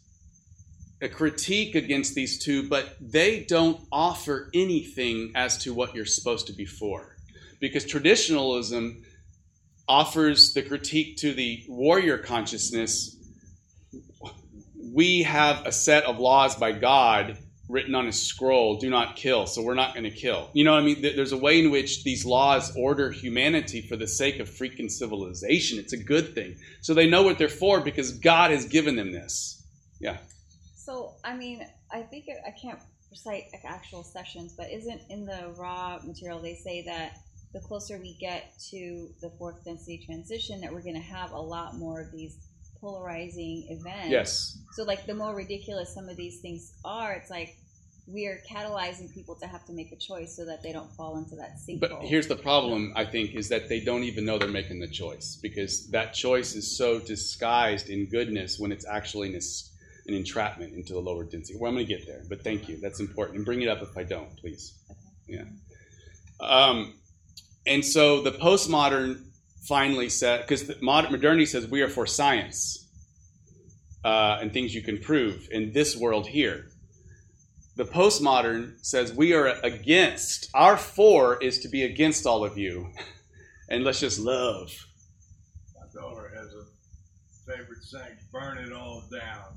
a critique against these two, but they don't offer anything as to what you're supposed to be for. Because traditionalism offers the critique to the warrior consciousness. We have a set of laws by God written on a scroll do not kill, so we're not going to kill. You know I mean? There's a way in which these laws order humanity for the sake of freaking civilization. It's a good thing. So they know what they're for because God has given them this. Yeah.
So, I mean, I think it, I can't recite actual sessions, but isn't in the Ra material they say that the closer we get to the fourth density transition, that we're going to have a lot more of these polarizing events.
Yes.
So, like, the more ridiculous some of these things are, it's like we are catalyzing people to have to make a choice so that they don't fall into that sinkhole.
But here's the problem, I think, is that they don't even know they're making the choice because that choice is so disguised in goodness when it's actually an, an entrapment into the lower density. Well, I'm going to get there, but thank you. That's important. And bring it up if I don't, please. Yeah. Um, and so the postmodern finally said, because modern modernity says we are for science uh, and things you can prove in this world here. The postmodern says we are against, our for is to be against all of you. And let's just love.
My daughter has a favorite saying: "Burn it all down."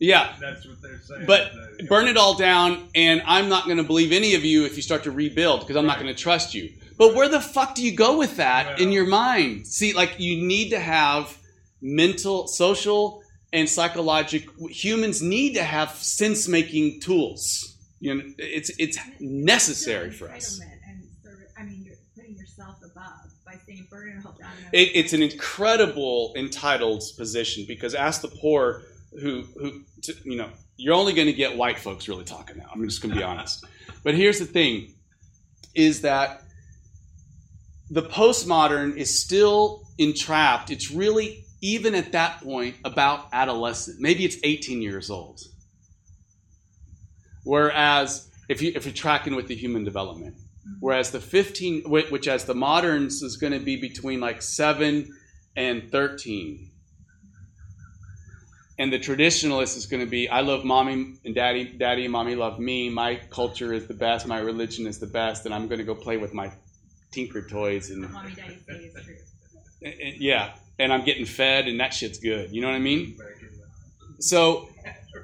Yeah,
That's what they're saying.
but burn it all down, and I'm not going to believe any of you if you start to rebuild because I'm not going to trust you. But where the fuck do you go with that in your mind? See, like you need to have mental, social, and psychological. Humans need to have sense-making tools. You know, it's it's necessary for us.
And sort I mean, you're putting yourself above by saying burn it all down.
It, it's an incredible entitled position because ask the poor who who t- you know you're only going to get white folks really talking now. I'm just going to be honest. But here's the thing: is that the postmodern is still entrapped. It's really, even at that point, about adolescent. Maybe it's 18 years old. Whereas, if, you, if you're tracking with the human development, mm-hmm. whereas the 15, which as the moderns is going to be between like 7 and 13. And the traditionalist is going to be, I love mommy and daddy, daddy and mommy love me. My culture is the best. My religion is the best. And I'm going to go play with my tinker toys and
Mommy, daddy say is true.
and- and- yeah, and I'm getting fed, and that shit's good. You know what I mean? So,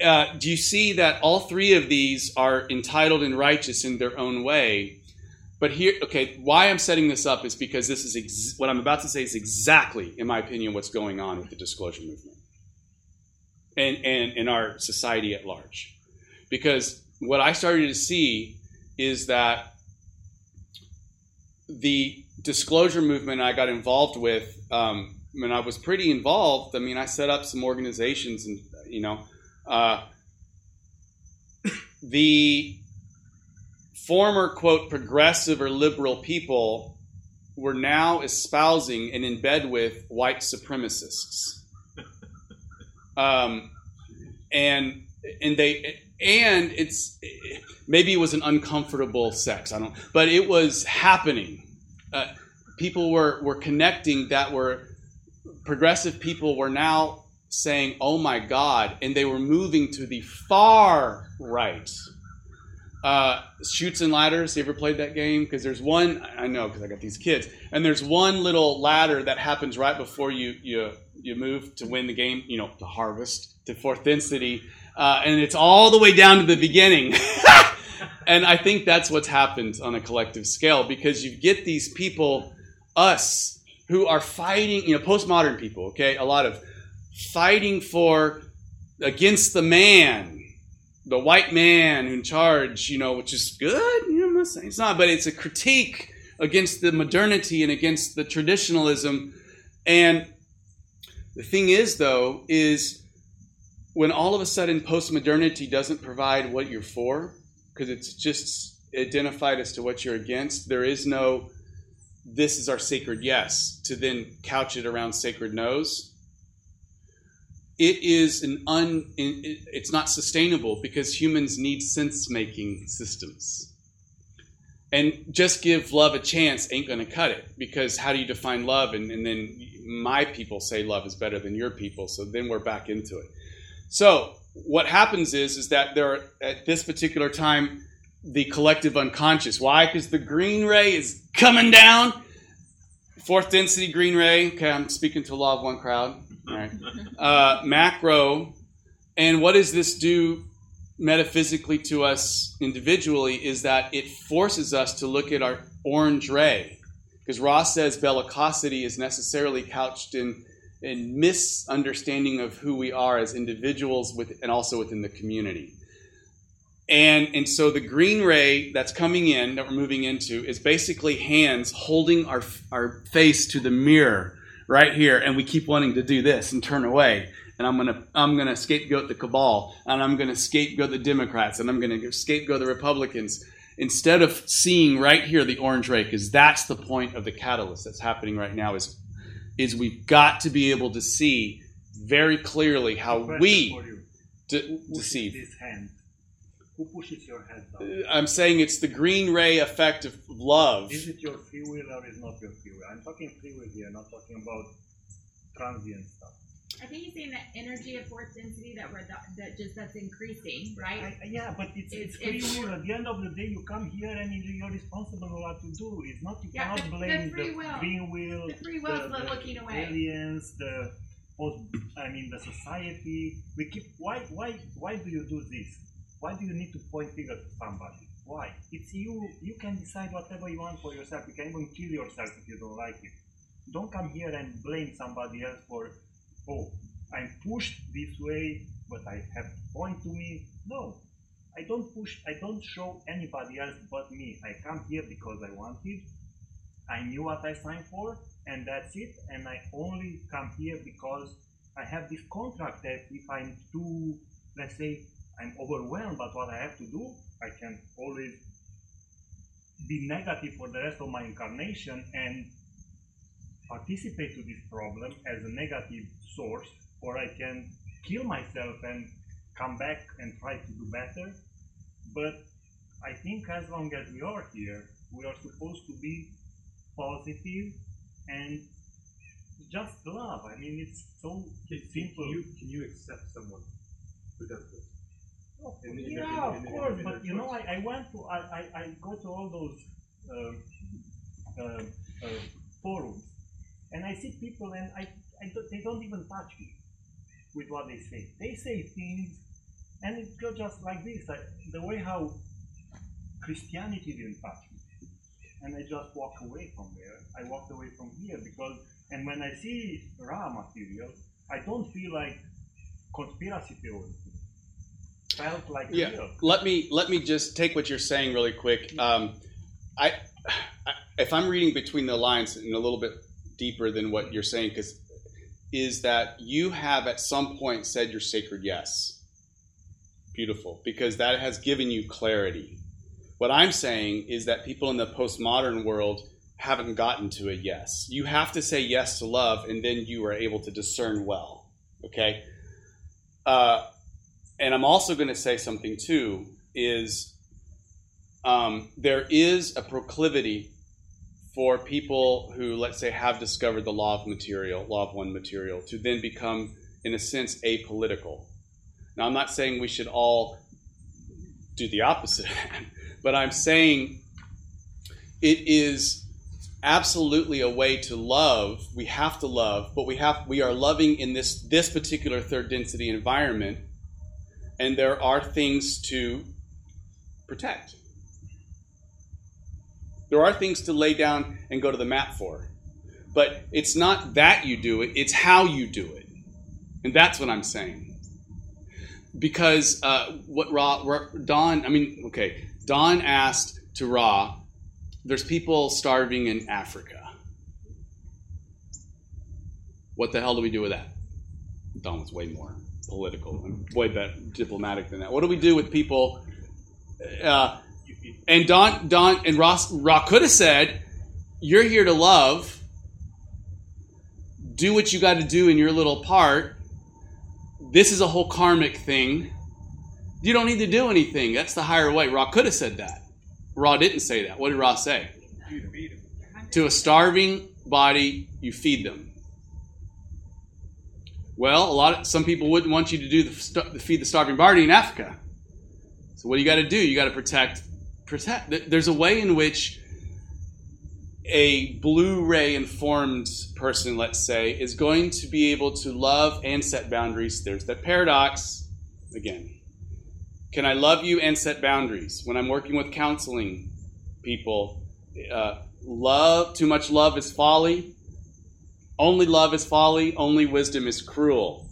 uh, do you see that all three of these are entitled and righteous in their own way? But here, okay, why I'm setting this up is because this is ex- what I'm about to say is exactly, in my opinion, what's going on with the disclosure movement and, and in our society at large. Because what I started to see is that the disclosure movement I got involved with, um, when I was pretty involved, I mean, I set up some organizations and, you know, uh, the former, quote, progressive or liberal people were now espousing and in bed with white supremacists. Um, and and they and it's maybe it was an uncomfortable sex i don't but it was happening. Uh, people were were connecting that were progressive people were now saying oh my god and they were moving to the far right. Uh, shoots and ladders you ever played that game? Because there's one i know because i got these kids. And there's one little ladder that happens right before you you you move to win the game you know to harvest to fourth density uh, and it's all the way down to the beginning and i think that's what's happened on a collective scale because you get these people us who are fighting you know postmodern people okay a lot of fighting for against the man the white man in charge, you know, which is good. You know, I'm not saying it's not, but it's a critique against the modernity and against the traditionalism. And the thing is, though, is when all of a sudden postmodernity doesn't provide what you're for, because it's just identified as to what you're against, there is no this is our sacred yes to then couch it around sacred no's. It is an un it's not sustainable because humans need sense making systems. And just give love a chance ain't going to cut it because how do you define love? And, and then my people say love is better than your people so then we're back into it so what happens is is that there are, at this particular time the collective unconscious. Why? Because the green ray is coming down. Fourth density green ray. Okay i'm speaking to law of one crowd. All right. Uh, macro. And what does this do metaphysically to us individually is that it forces us to look at our orange ray. Because Ra says bellicosity is necessarily couched in, in misunderstanding of who we are as individuals with, and also within the community. And, and so the green ray that's coming in, that we're moving into, is basically hands holding our, our face to the mirror right here, and we keep wanting to do this and turn away. And I'm gonna I'm gonna scapegoat the cabal, and I'm gonna scapegoat the Democrats, and I'm gonna scapegoat the Republicans. Instead of seeing right here the orange ray, because that's the point of the catalyst that's happening right now, is is we've got to be able to see very clearly how we de- deceive.
this hand? Who pushes your head down?
I'm saying it's the green ray effect of love.
Is it your free will or is not your free will? I'm talking free will here, not talking about transient stuff.
I think he's saying that energy of fourth density that we're that just that's increasing, right?
I, yeah, but it's,
It's-
it's free
it's-
will. At the end of the day, you come here and you- you're responsible for what you do. It's not you
Yeah,
cannot
the- the
blame
free
the
will.
free will,
The free will is the looking away.
aliens, the post, I mean the society. We keep why why why do you do this? Why do you need to point finger to somebody? Why? It's you. You can decide whatever you want for yourself. You can even kill yourself if you don't like it. Don't come here and blame somebody else for, oh, I'm pushed this way, but I have to point to me. No, I don't push. I don't show anybody else but me. I come here because I wanted. I knew what I signed for, and that's it. And I only come here because I have this contract that if I'm too, let's say, I'm overwhelmed by what I have to do, I can always be negative for the rest of my incarnation and participate to this problem as a negative source, or I can kill myself and come back and try to do better. But I think as long as we are here, we are supposed to be positive and just love. I mean, it's so simple.
Can you, can you accept someone who does this?
Oh,
In in the-
yeah,
in
of course, but you know, I. I went to, I, I, I go to all those um, uh, uh, forums, and I see people, and I, I don't, they don't even touch me with what they say. They say things, and it goes just like this. The way how Christianity didn't touch me, and I just walk away from there. I walked away from here because, and when I see Ra material, I don't feel like conspiracy theory. Felt like
Yeah.
real.
Let me let me just take what you're saying really quick. Um, I, I if I'm reading between the lines and a little bit deeper than what you're saying, because is that you have at some point said your sacred yes. Beautiful, because that has given you clarity. What I'm saying is that people in the postmodern world haven't gotten to a yes. You have to say yes to love, and then you are able to discern well. Okay. Uh, and I'm also going to say something too is um, there is a proclivity for people who, let's say, have discovered the law of material, law of one material, to then become, in a sense, apolitical. Now, I'm not saying we should all do the opposite but I'm saying it is absolutely a way to love. We have to love, but we have we are loving in this this particular third density environment and there are things to protect. There are things to lay down and go to the mat for. But it's not that you do it, it's how you do it. And that's what I'm saying. Because uh, what Ra, Ra, Don, I mean, okay, Don asked to Ra, there's people starving in Africa. What the hell do we do with that? Don was way more political and way better diplomatic than that. What do we do with people? Uh, and Don, Don, and Ross, Ra could have said, "You're here to love. Do what you got to do in your little part. This is a whole karmic thing. You don't need to do anything. That's the higher way." Ra could have said that. Ra didn't say that. What did Ra say? To a starving body, you feed them. Well, a lot of some people wouldn't want you to do the, the feed the starving body in Africa. So what do you got to do? You got to protect protect. There's a way in which a blue-ray informed person, let's say, is going to be able to love and set boundaries. There's that paradox again. Can I love you and set boundaries? When I'm working with counseling people, uh, love too much love is folly. Only love is folly, only wisdom is cruel.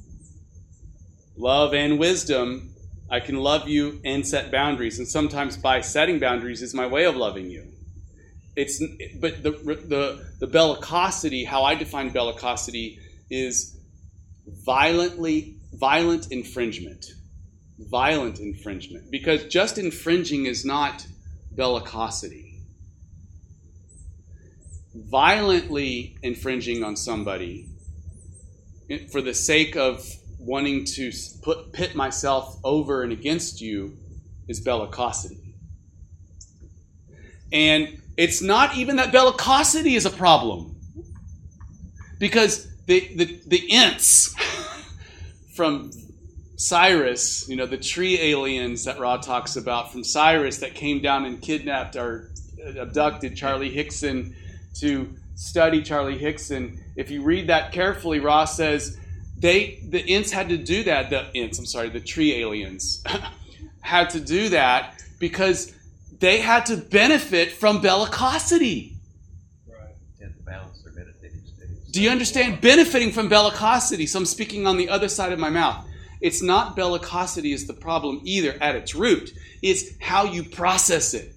Love and wisdom, I can love you and set boundaries, and sometimes by setting boundaries is my way of loving you. It's but the the the bellicosity, how I define bellicosity, is violently violent infringement, violent infringement, because just infringing is not bellicosity. Violently infringing on somebody for the sake of wanting to put pit myself over and against you is bellicosity. And it's not even that bellicosity is a problem. Because the the, the ints from Sirius, you know, the tree aliens that Ra talks about from Sirius that came down and kidnapped or uh, abducted Charlie Hickson to study Charlie Hickson. If you read that carefully, Ra says they the ints had to do that. The ints, I'm sorry, the tree aliens had to do that because they had to benefit from bellicosity.
Tend to balance their meditative states.
Do you understand? Benefiting from bellicosity. So I'm speaking on the other side of my mouth. It's not bellicosity is the problem either at its root. It's how you process it.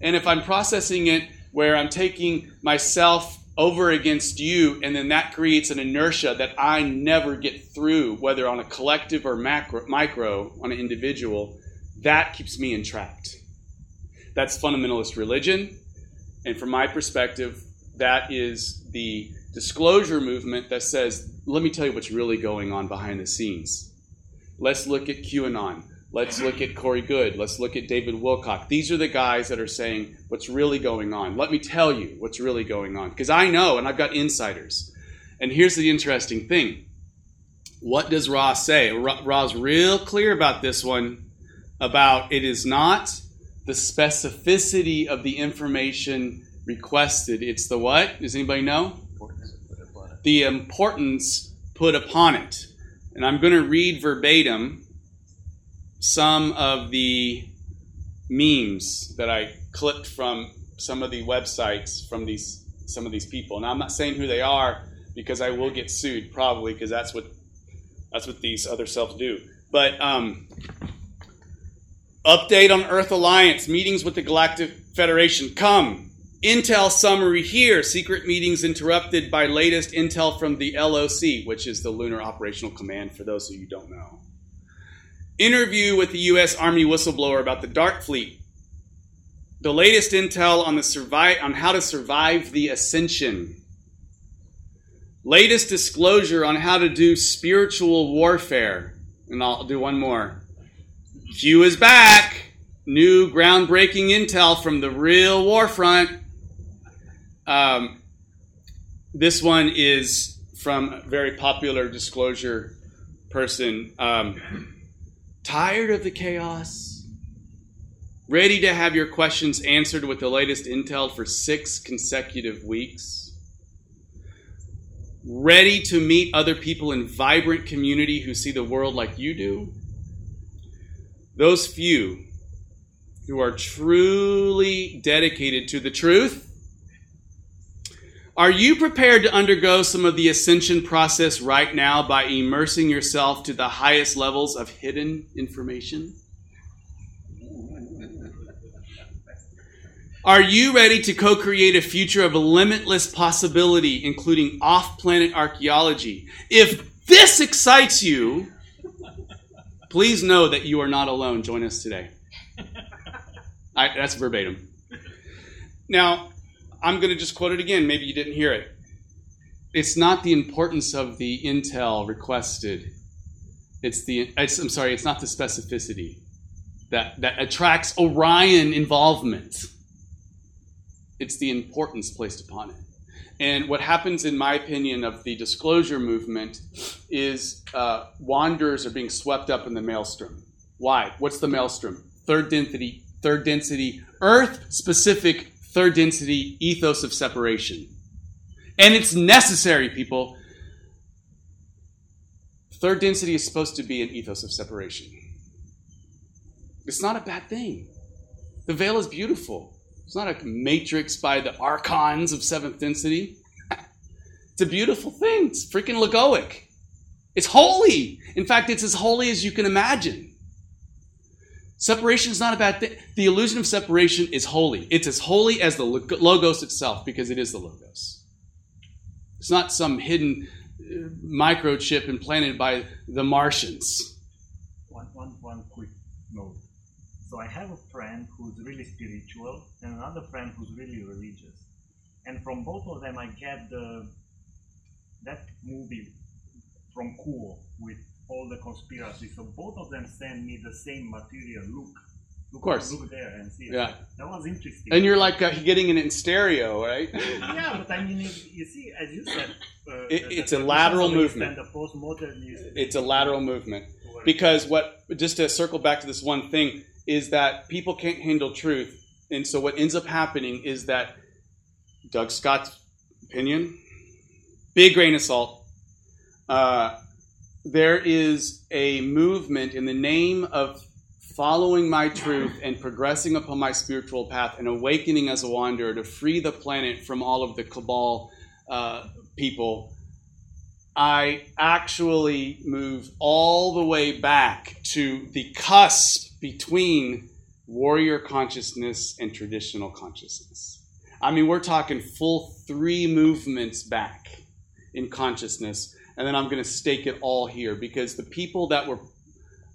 And if I'm processing it where I'm taking myself over against you, and then that creates an inertia that I never get through, whether on a collective or macro, micro, on an individual, that keeps me entrapped. That's fundamentalist religion. And from my perspective, that is the disclosure movement that says, let me tell you what's really going on behind the scenes. Let's look at QAnon. Let's look at Corey Goode. Let's look at David Wilcock. These are the guys that are saying what's really going on. Let me tell you what's really going on. Because I know, and I've got insiders. And here's the interesting thing what does Ra say? Ra's real clear about this one about it is not the specificity of the information requested. It's the what? Does anybody know? The importance put upon it. And I'm going to read verbatim some of the memes that I clipped from some of the websites from these some of these people. Now I'm not saying who they are because I will get sued probably because that's what that's what these other selves do. But um, update on Earth Alliance meetings with the Galactic Federation. Come. Intel summary here. Secret meetings interrupted by latest intel from the LOC, which is the Lunar Operational Command, for those of you who don't know. Interview with the U.S. Army whistleblower about the Dark Fleet. The latest intel on, the survive, on how to survive the ascension. Latest disclosure on how to do spiritual warfare. And I'll do one more. Q is back. New groundbreaking intel from the real war front. Um, this one is from a very popular disclosure person. Um, tired of the chaos? Ready to have your questions answered with the latest intel for six consecutive weeks? ready to meet other people in vibrant community who see the world like you do, those few who are truly dedicated to the truth, are you prepared to undergo some of the ascension process right now by immersing yourself to the highest levels of hidden information? Are you ready to co create a future of limitless possibility, including off planet archaeology? If this excites you, please know that you are not alone. Join us today. I, that's verbatim. Now, I'm going to just quote it again. Maybe you didn't hear it. It's not the importance of the intel requested. It's the. It's, I'm sorry. It's not the specificity that that attracts Orion involvement it's the importance placed upon it. And what happens, in my opinion, of the disclosure movement is uh, wanderers are being swept up in the maelstrom. Why? What's the maelstrom? Third density, third density, Earth specific third density ethos of separation. And it's necessary, people. Third density is supposed to be an ethos of separation. It's not a bad thing. The veil is beautiful. It's not a matrix by the archons of seventh density. It's a beautiful thing. It's freaking logoic. It's holy. In fact, it's as holy as you can imagine. Separation is not a bad thing. The illusion of separation is holy. It's as holy as the logos itself because it is the logos. It's not some hidden uh, microchip implanted by the Martians.
One, one, one quick note. So I have a friend who's really spiritual and another friend who's really religious. And from both of them I get the that movie from Cool with all the conspiracy. So both of them send me the same material. Look,
of course.
Look there and see.
Yeah.
That was interesting.
And you're like uh, getting it in stereo, right?
yeah, but I mean, you see, as you said, uh,
it, it's a lateral movement.
The postmodern
It's a lateral movement because what? Just to circle back to this one thing, is that people can't handle truth. And so what ends up happening is that Doug Scott's opinion, big grain of salt, uh, there is a movement in the name of following my truth and progressing upon my spiritual path and awakening as a wanderer to free the planet from all of the cabal uh, people I actually move all the way back to the cusp between warrior consciousness and traditional consciousness. I mean, we're talking full three movements back in consciousness, and then I'm going to stake it all here because the people that were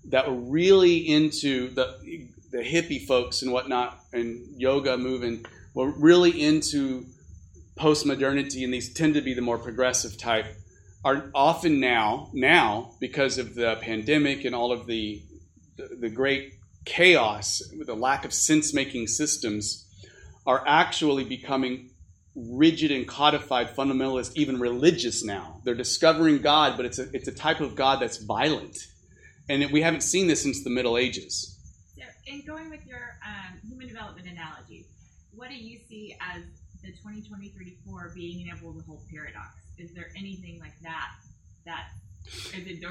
that were really into the the hippie folks and whatnot and yoga moving were really into post-modernity and these tend to be the more progressive type are often now now because of the pandemic and all of the the, the great chaos with the lack of sense-making systems are actually becoming rigid and codified fundamentalist even religious now. They're discovering god but it's a, it's a type of god that's violent. And it, we haven't seen this since the middle ages.
So, in going with your um, human development analogy, what do you see as the 2020-34 being able to hold paradox? Is there anything like that that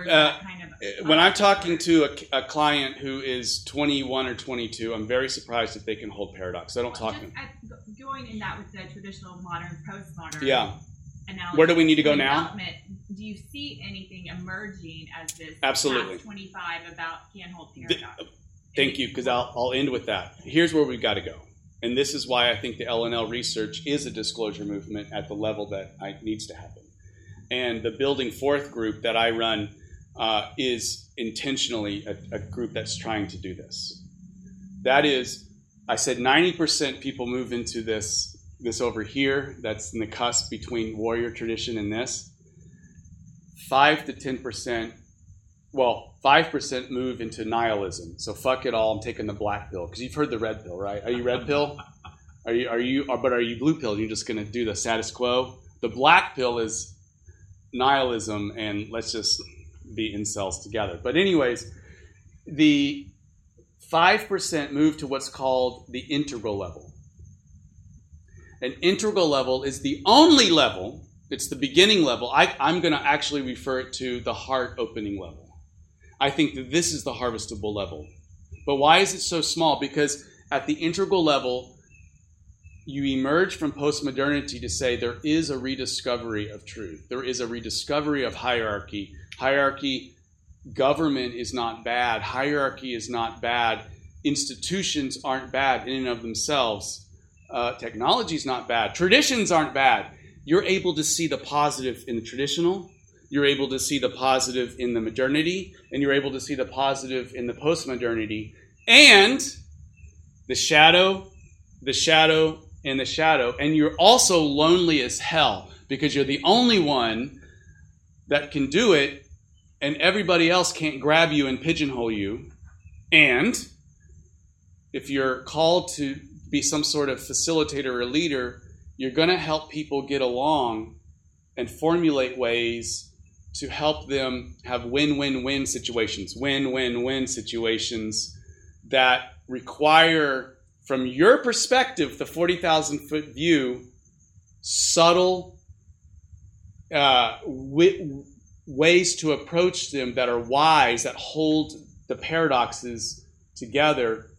Uh,
kind of
when I'm talking to a, a client who is 21 or 22, I'm very surprised if they can hold paradox. I don't talk to them.
going in that with the traditional modern postmodern
Yeah. Where do we need to go now?
Do you see anything emerging as this
Absolutely.
25 about can hold paradox?
Thank you, because I'll, I'll end with that. Here's where we've got to go. And this is why I think the L/L Research is a disclosure movement at the level that I, needs to happen. And the Building Forth group that I run uh, is intentionally a, a group that's trying to do this. That is, I said 90% people move into this, this over here, that's in the cusp between warrior tradition and this. 5 to 10% well, five percent move into nihilism. So fuck it all. I'm taking the black pill because you've heard the red pill, right? Are you red pill? Are you? Are you? Or, but are you blue pill? You're just going to do the status quo. The black pill is nihilism, and let's just be incels together. But anyways, the five percent move to what's called the integral level. An integral level is the only level. It's the beginning level. I, I'm going to actually refer it to the heart opening level. I think that this is the harvestable level. But why is it so small? Because at the integral level, you emerge from postmodernity to say there is a rediscovery of truth. There is a rediscovery of hierarchy. Hierarchy, government is not bad. Hierarchy is not bad. Institutions aren't bad in and of themselves. Uh, technology is not bad. Traditions aren't bad. You're able to see the positive in the traditional you're able to see the positive in the modernity, and you're able to see the positive in the postmodernity, and the shadow, the shadow, and the shadow. And you're also lonely as hell because you're the only one that can do it, and everybody else can't grab you and pigeonhole you. And if you're called to be some sort of facilitator or leader, you're going to help people get along and formulate ways to help them have win win win situations, win win win situations that require, from your perspective, the 40,000 foot view, subtle uh, ways to approach them that are wise, that hold the paradoxes together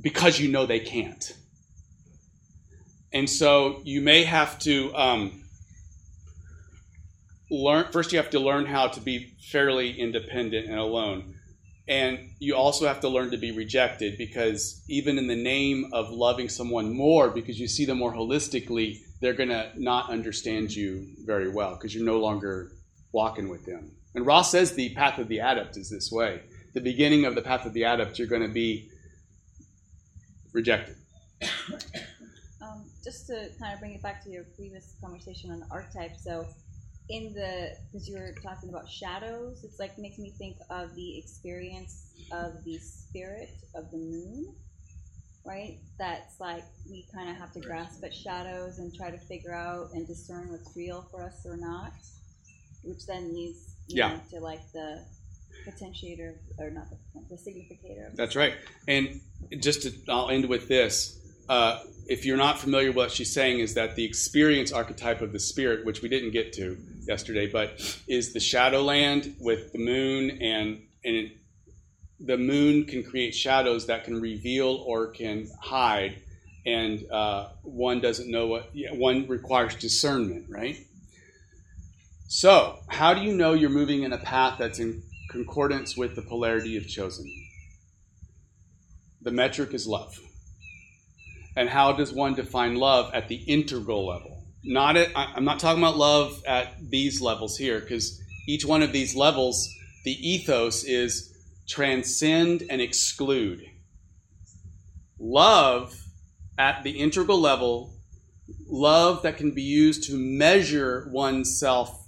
because you know they can't. And so you may have to. Um, learn first you have to learn how to be fairly independent and alone and you also have to learn to be rejected because even in the name of loving someone more because you see them more holistically they're going to not understand you very well because you're no longer walking with them. And Ra says the path of the adept is this way. The beginning of the path of the adept you're going to be rejected.
Um, just to kind of bring it back to your previous conversation on archetypes, so in the because you were talking about shadows, it's like makes me think of the experience of the spirit of the moon, right? That's like we kind of have to grasp at shadows and try to figure out and discern what's real for us or not, which then leads you
Yeah.
know, to like the potentiator or not the, the significator. Of
That's right. And just to, I'll end with this. Uh, if you're not familiar with what she's saying, is that the experience archetype of the spirit, which we didn't get to yesterday, but is the shadowland with the moon, and and it, the moon can create shadows that can reveal or can hide, and uh, one doesn't know what. One requires discernment, right? So, how do you know you're moving in a path that's in concordance with the polarity you've chosen? The metric is love. And how does one define love at the integral level? Not at, I'm not talking about love at these levels here, because each one of these levels, the ethos is transcend and exclude. Love at the integral level, love that can be used to measure oneself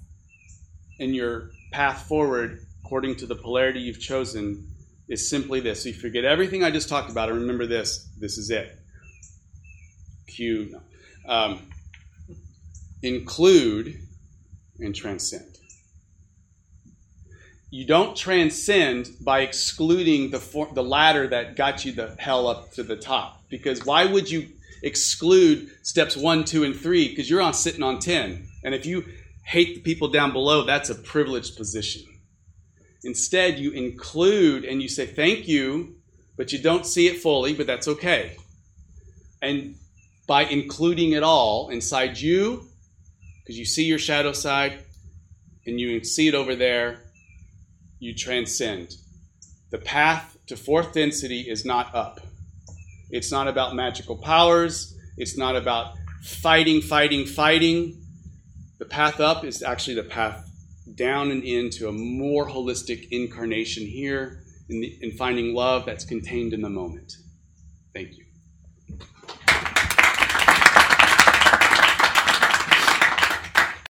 in your path forward according to the polarity you've chosen, is simply this. So you forget everything I just talked about and remember this. This is it. Q. No. Um, include and transcend. You don't transcend by excluding the, for, the ladder that got you the hell up to the top. Because why would you exclude steps one, two, and three? Because you're on sitting on 10. And if you hate the people down below, that's a privileged position. Instead, you include and you say thank you, but you don't see it fully, but that's okay. And by including it all inside you, because you see your shadow side and you see it over there, you transcend. The path to fourth density is not up. It's not about magical powers. It's not about fighting, fighting, fighting. The path up is actually the path down and into a more holistic incarnation here in, the, in finding love that's contained in the moment. Thank you.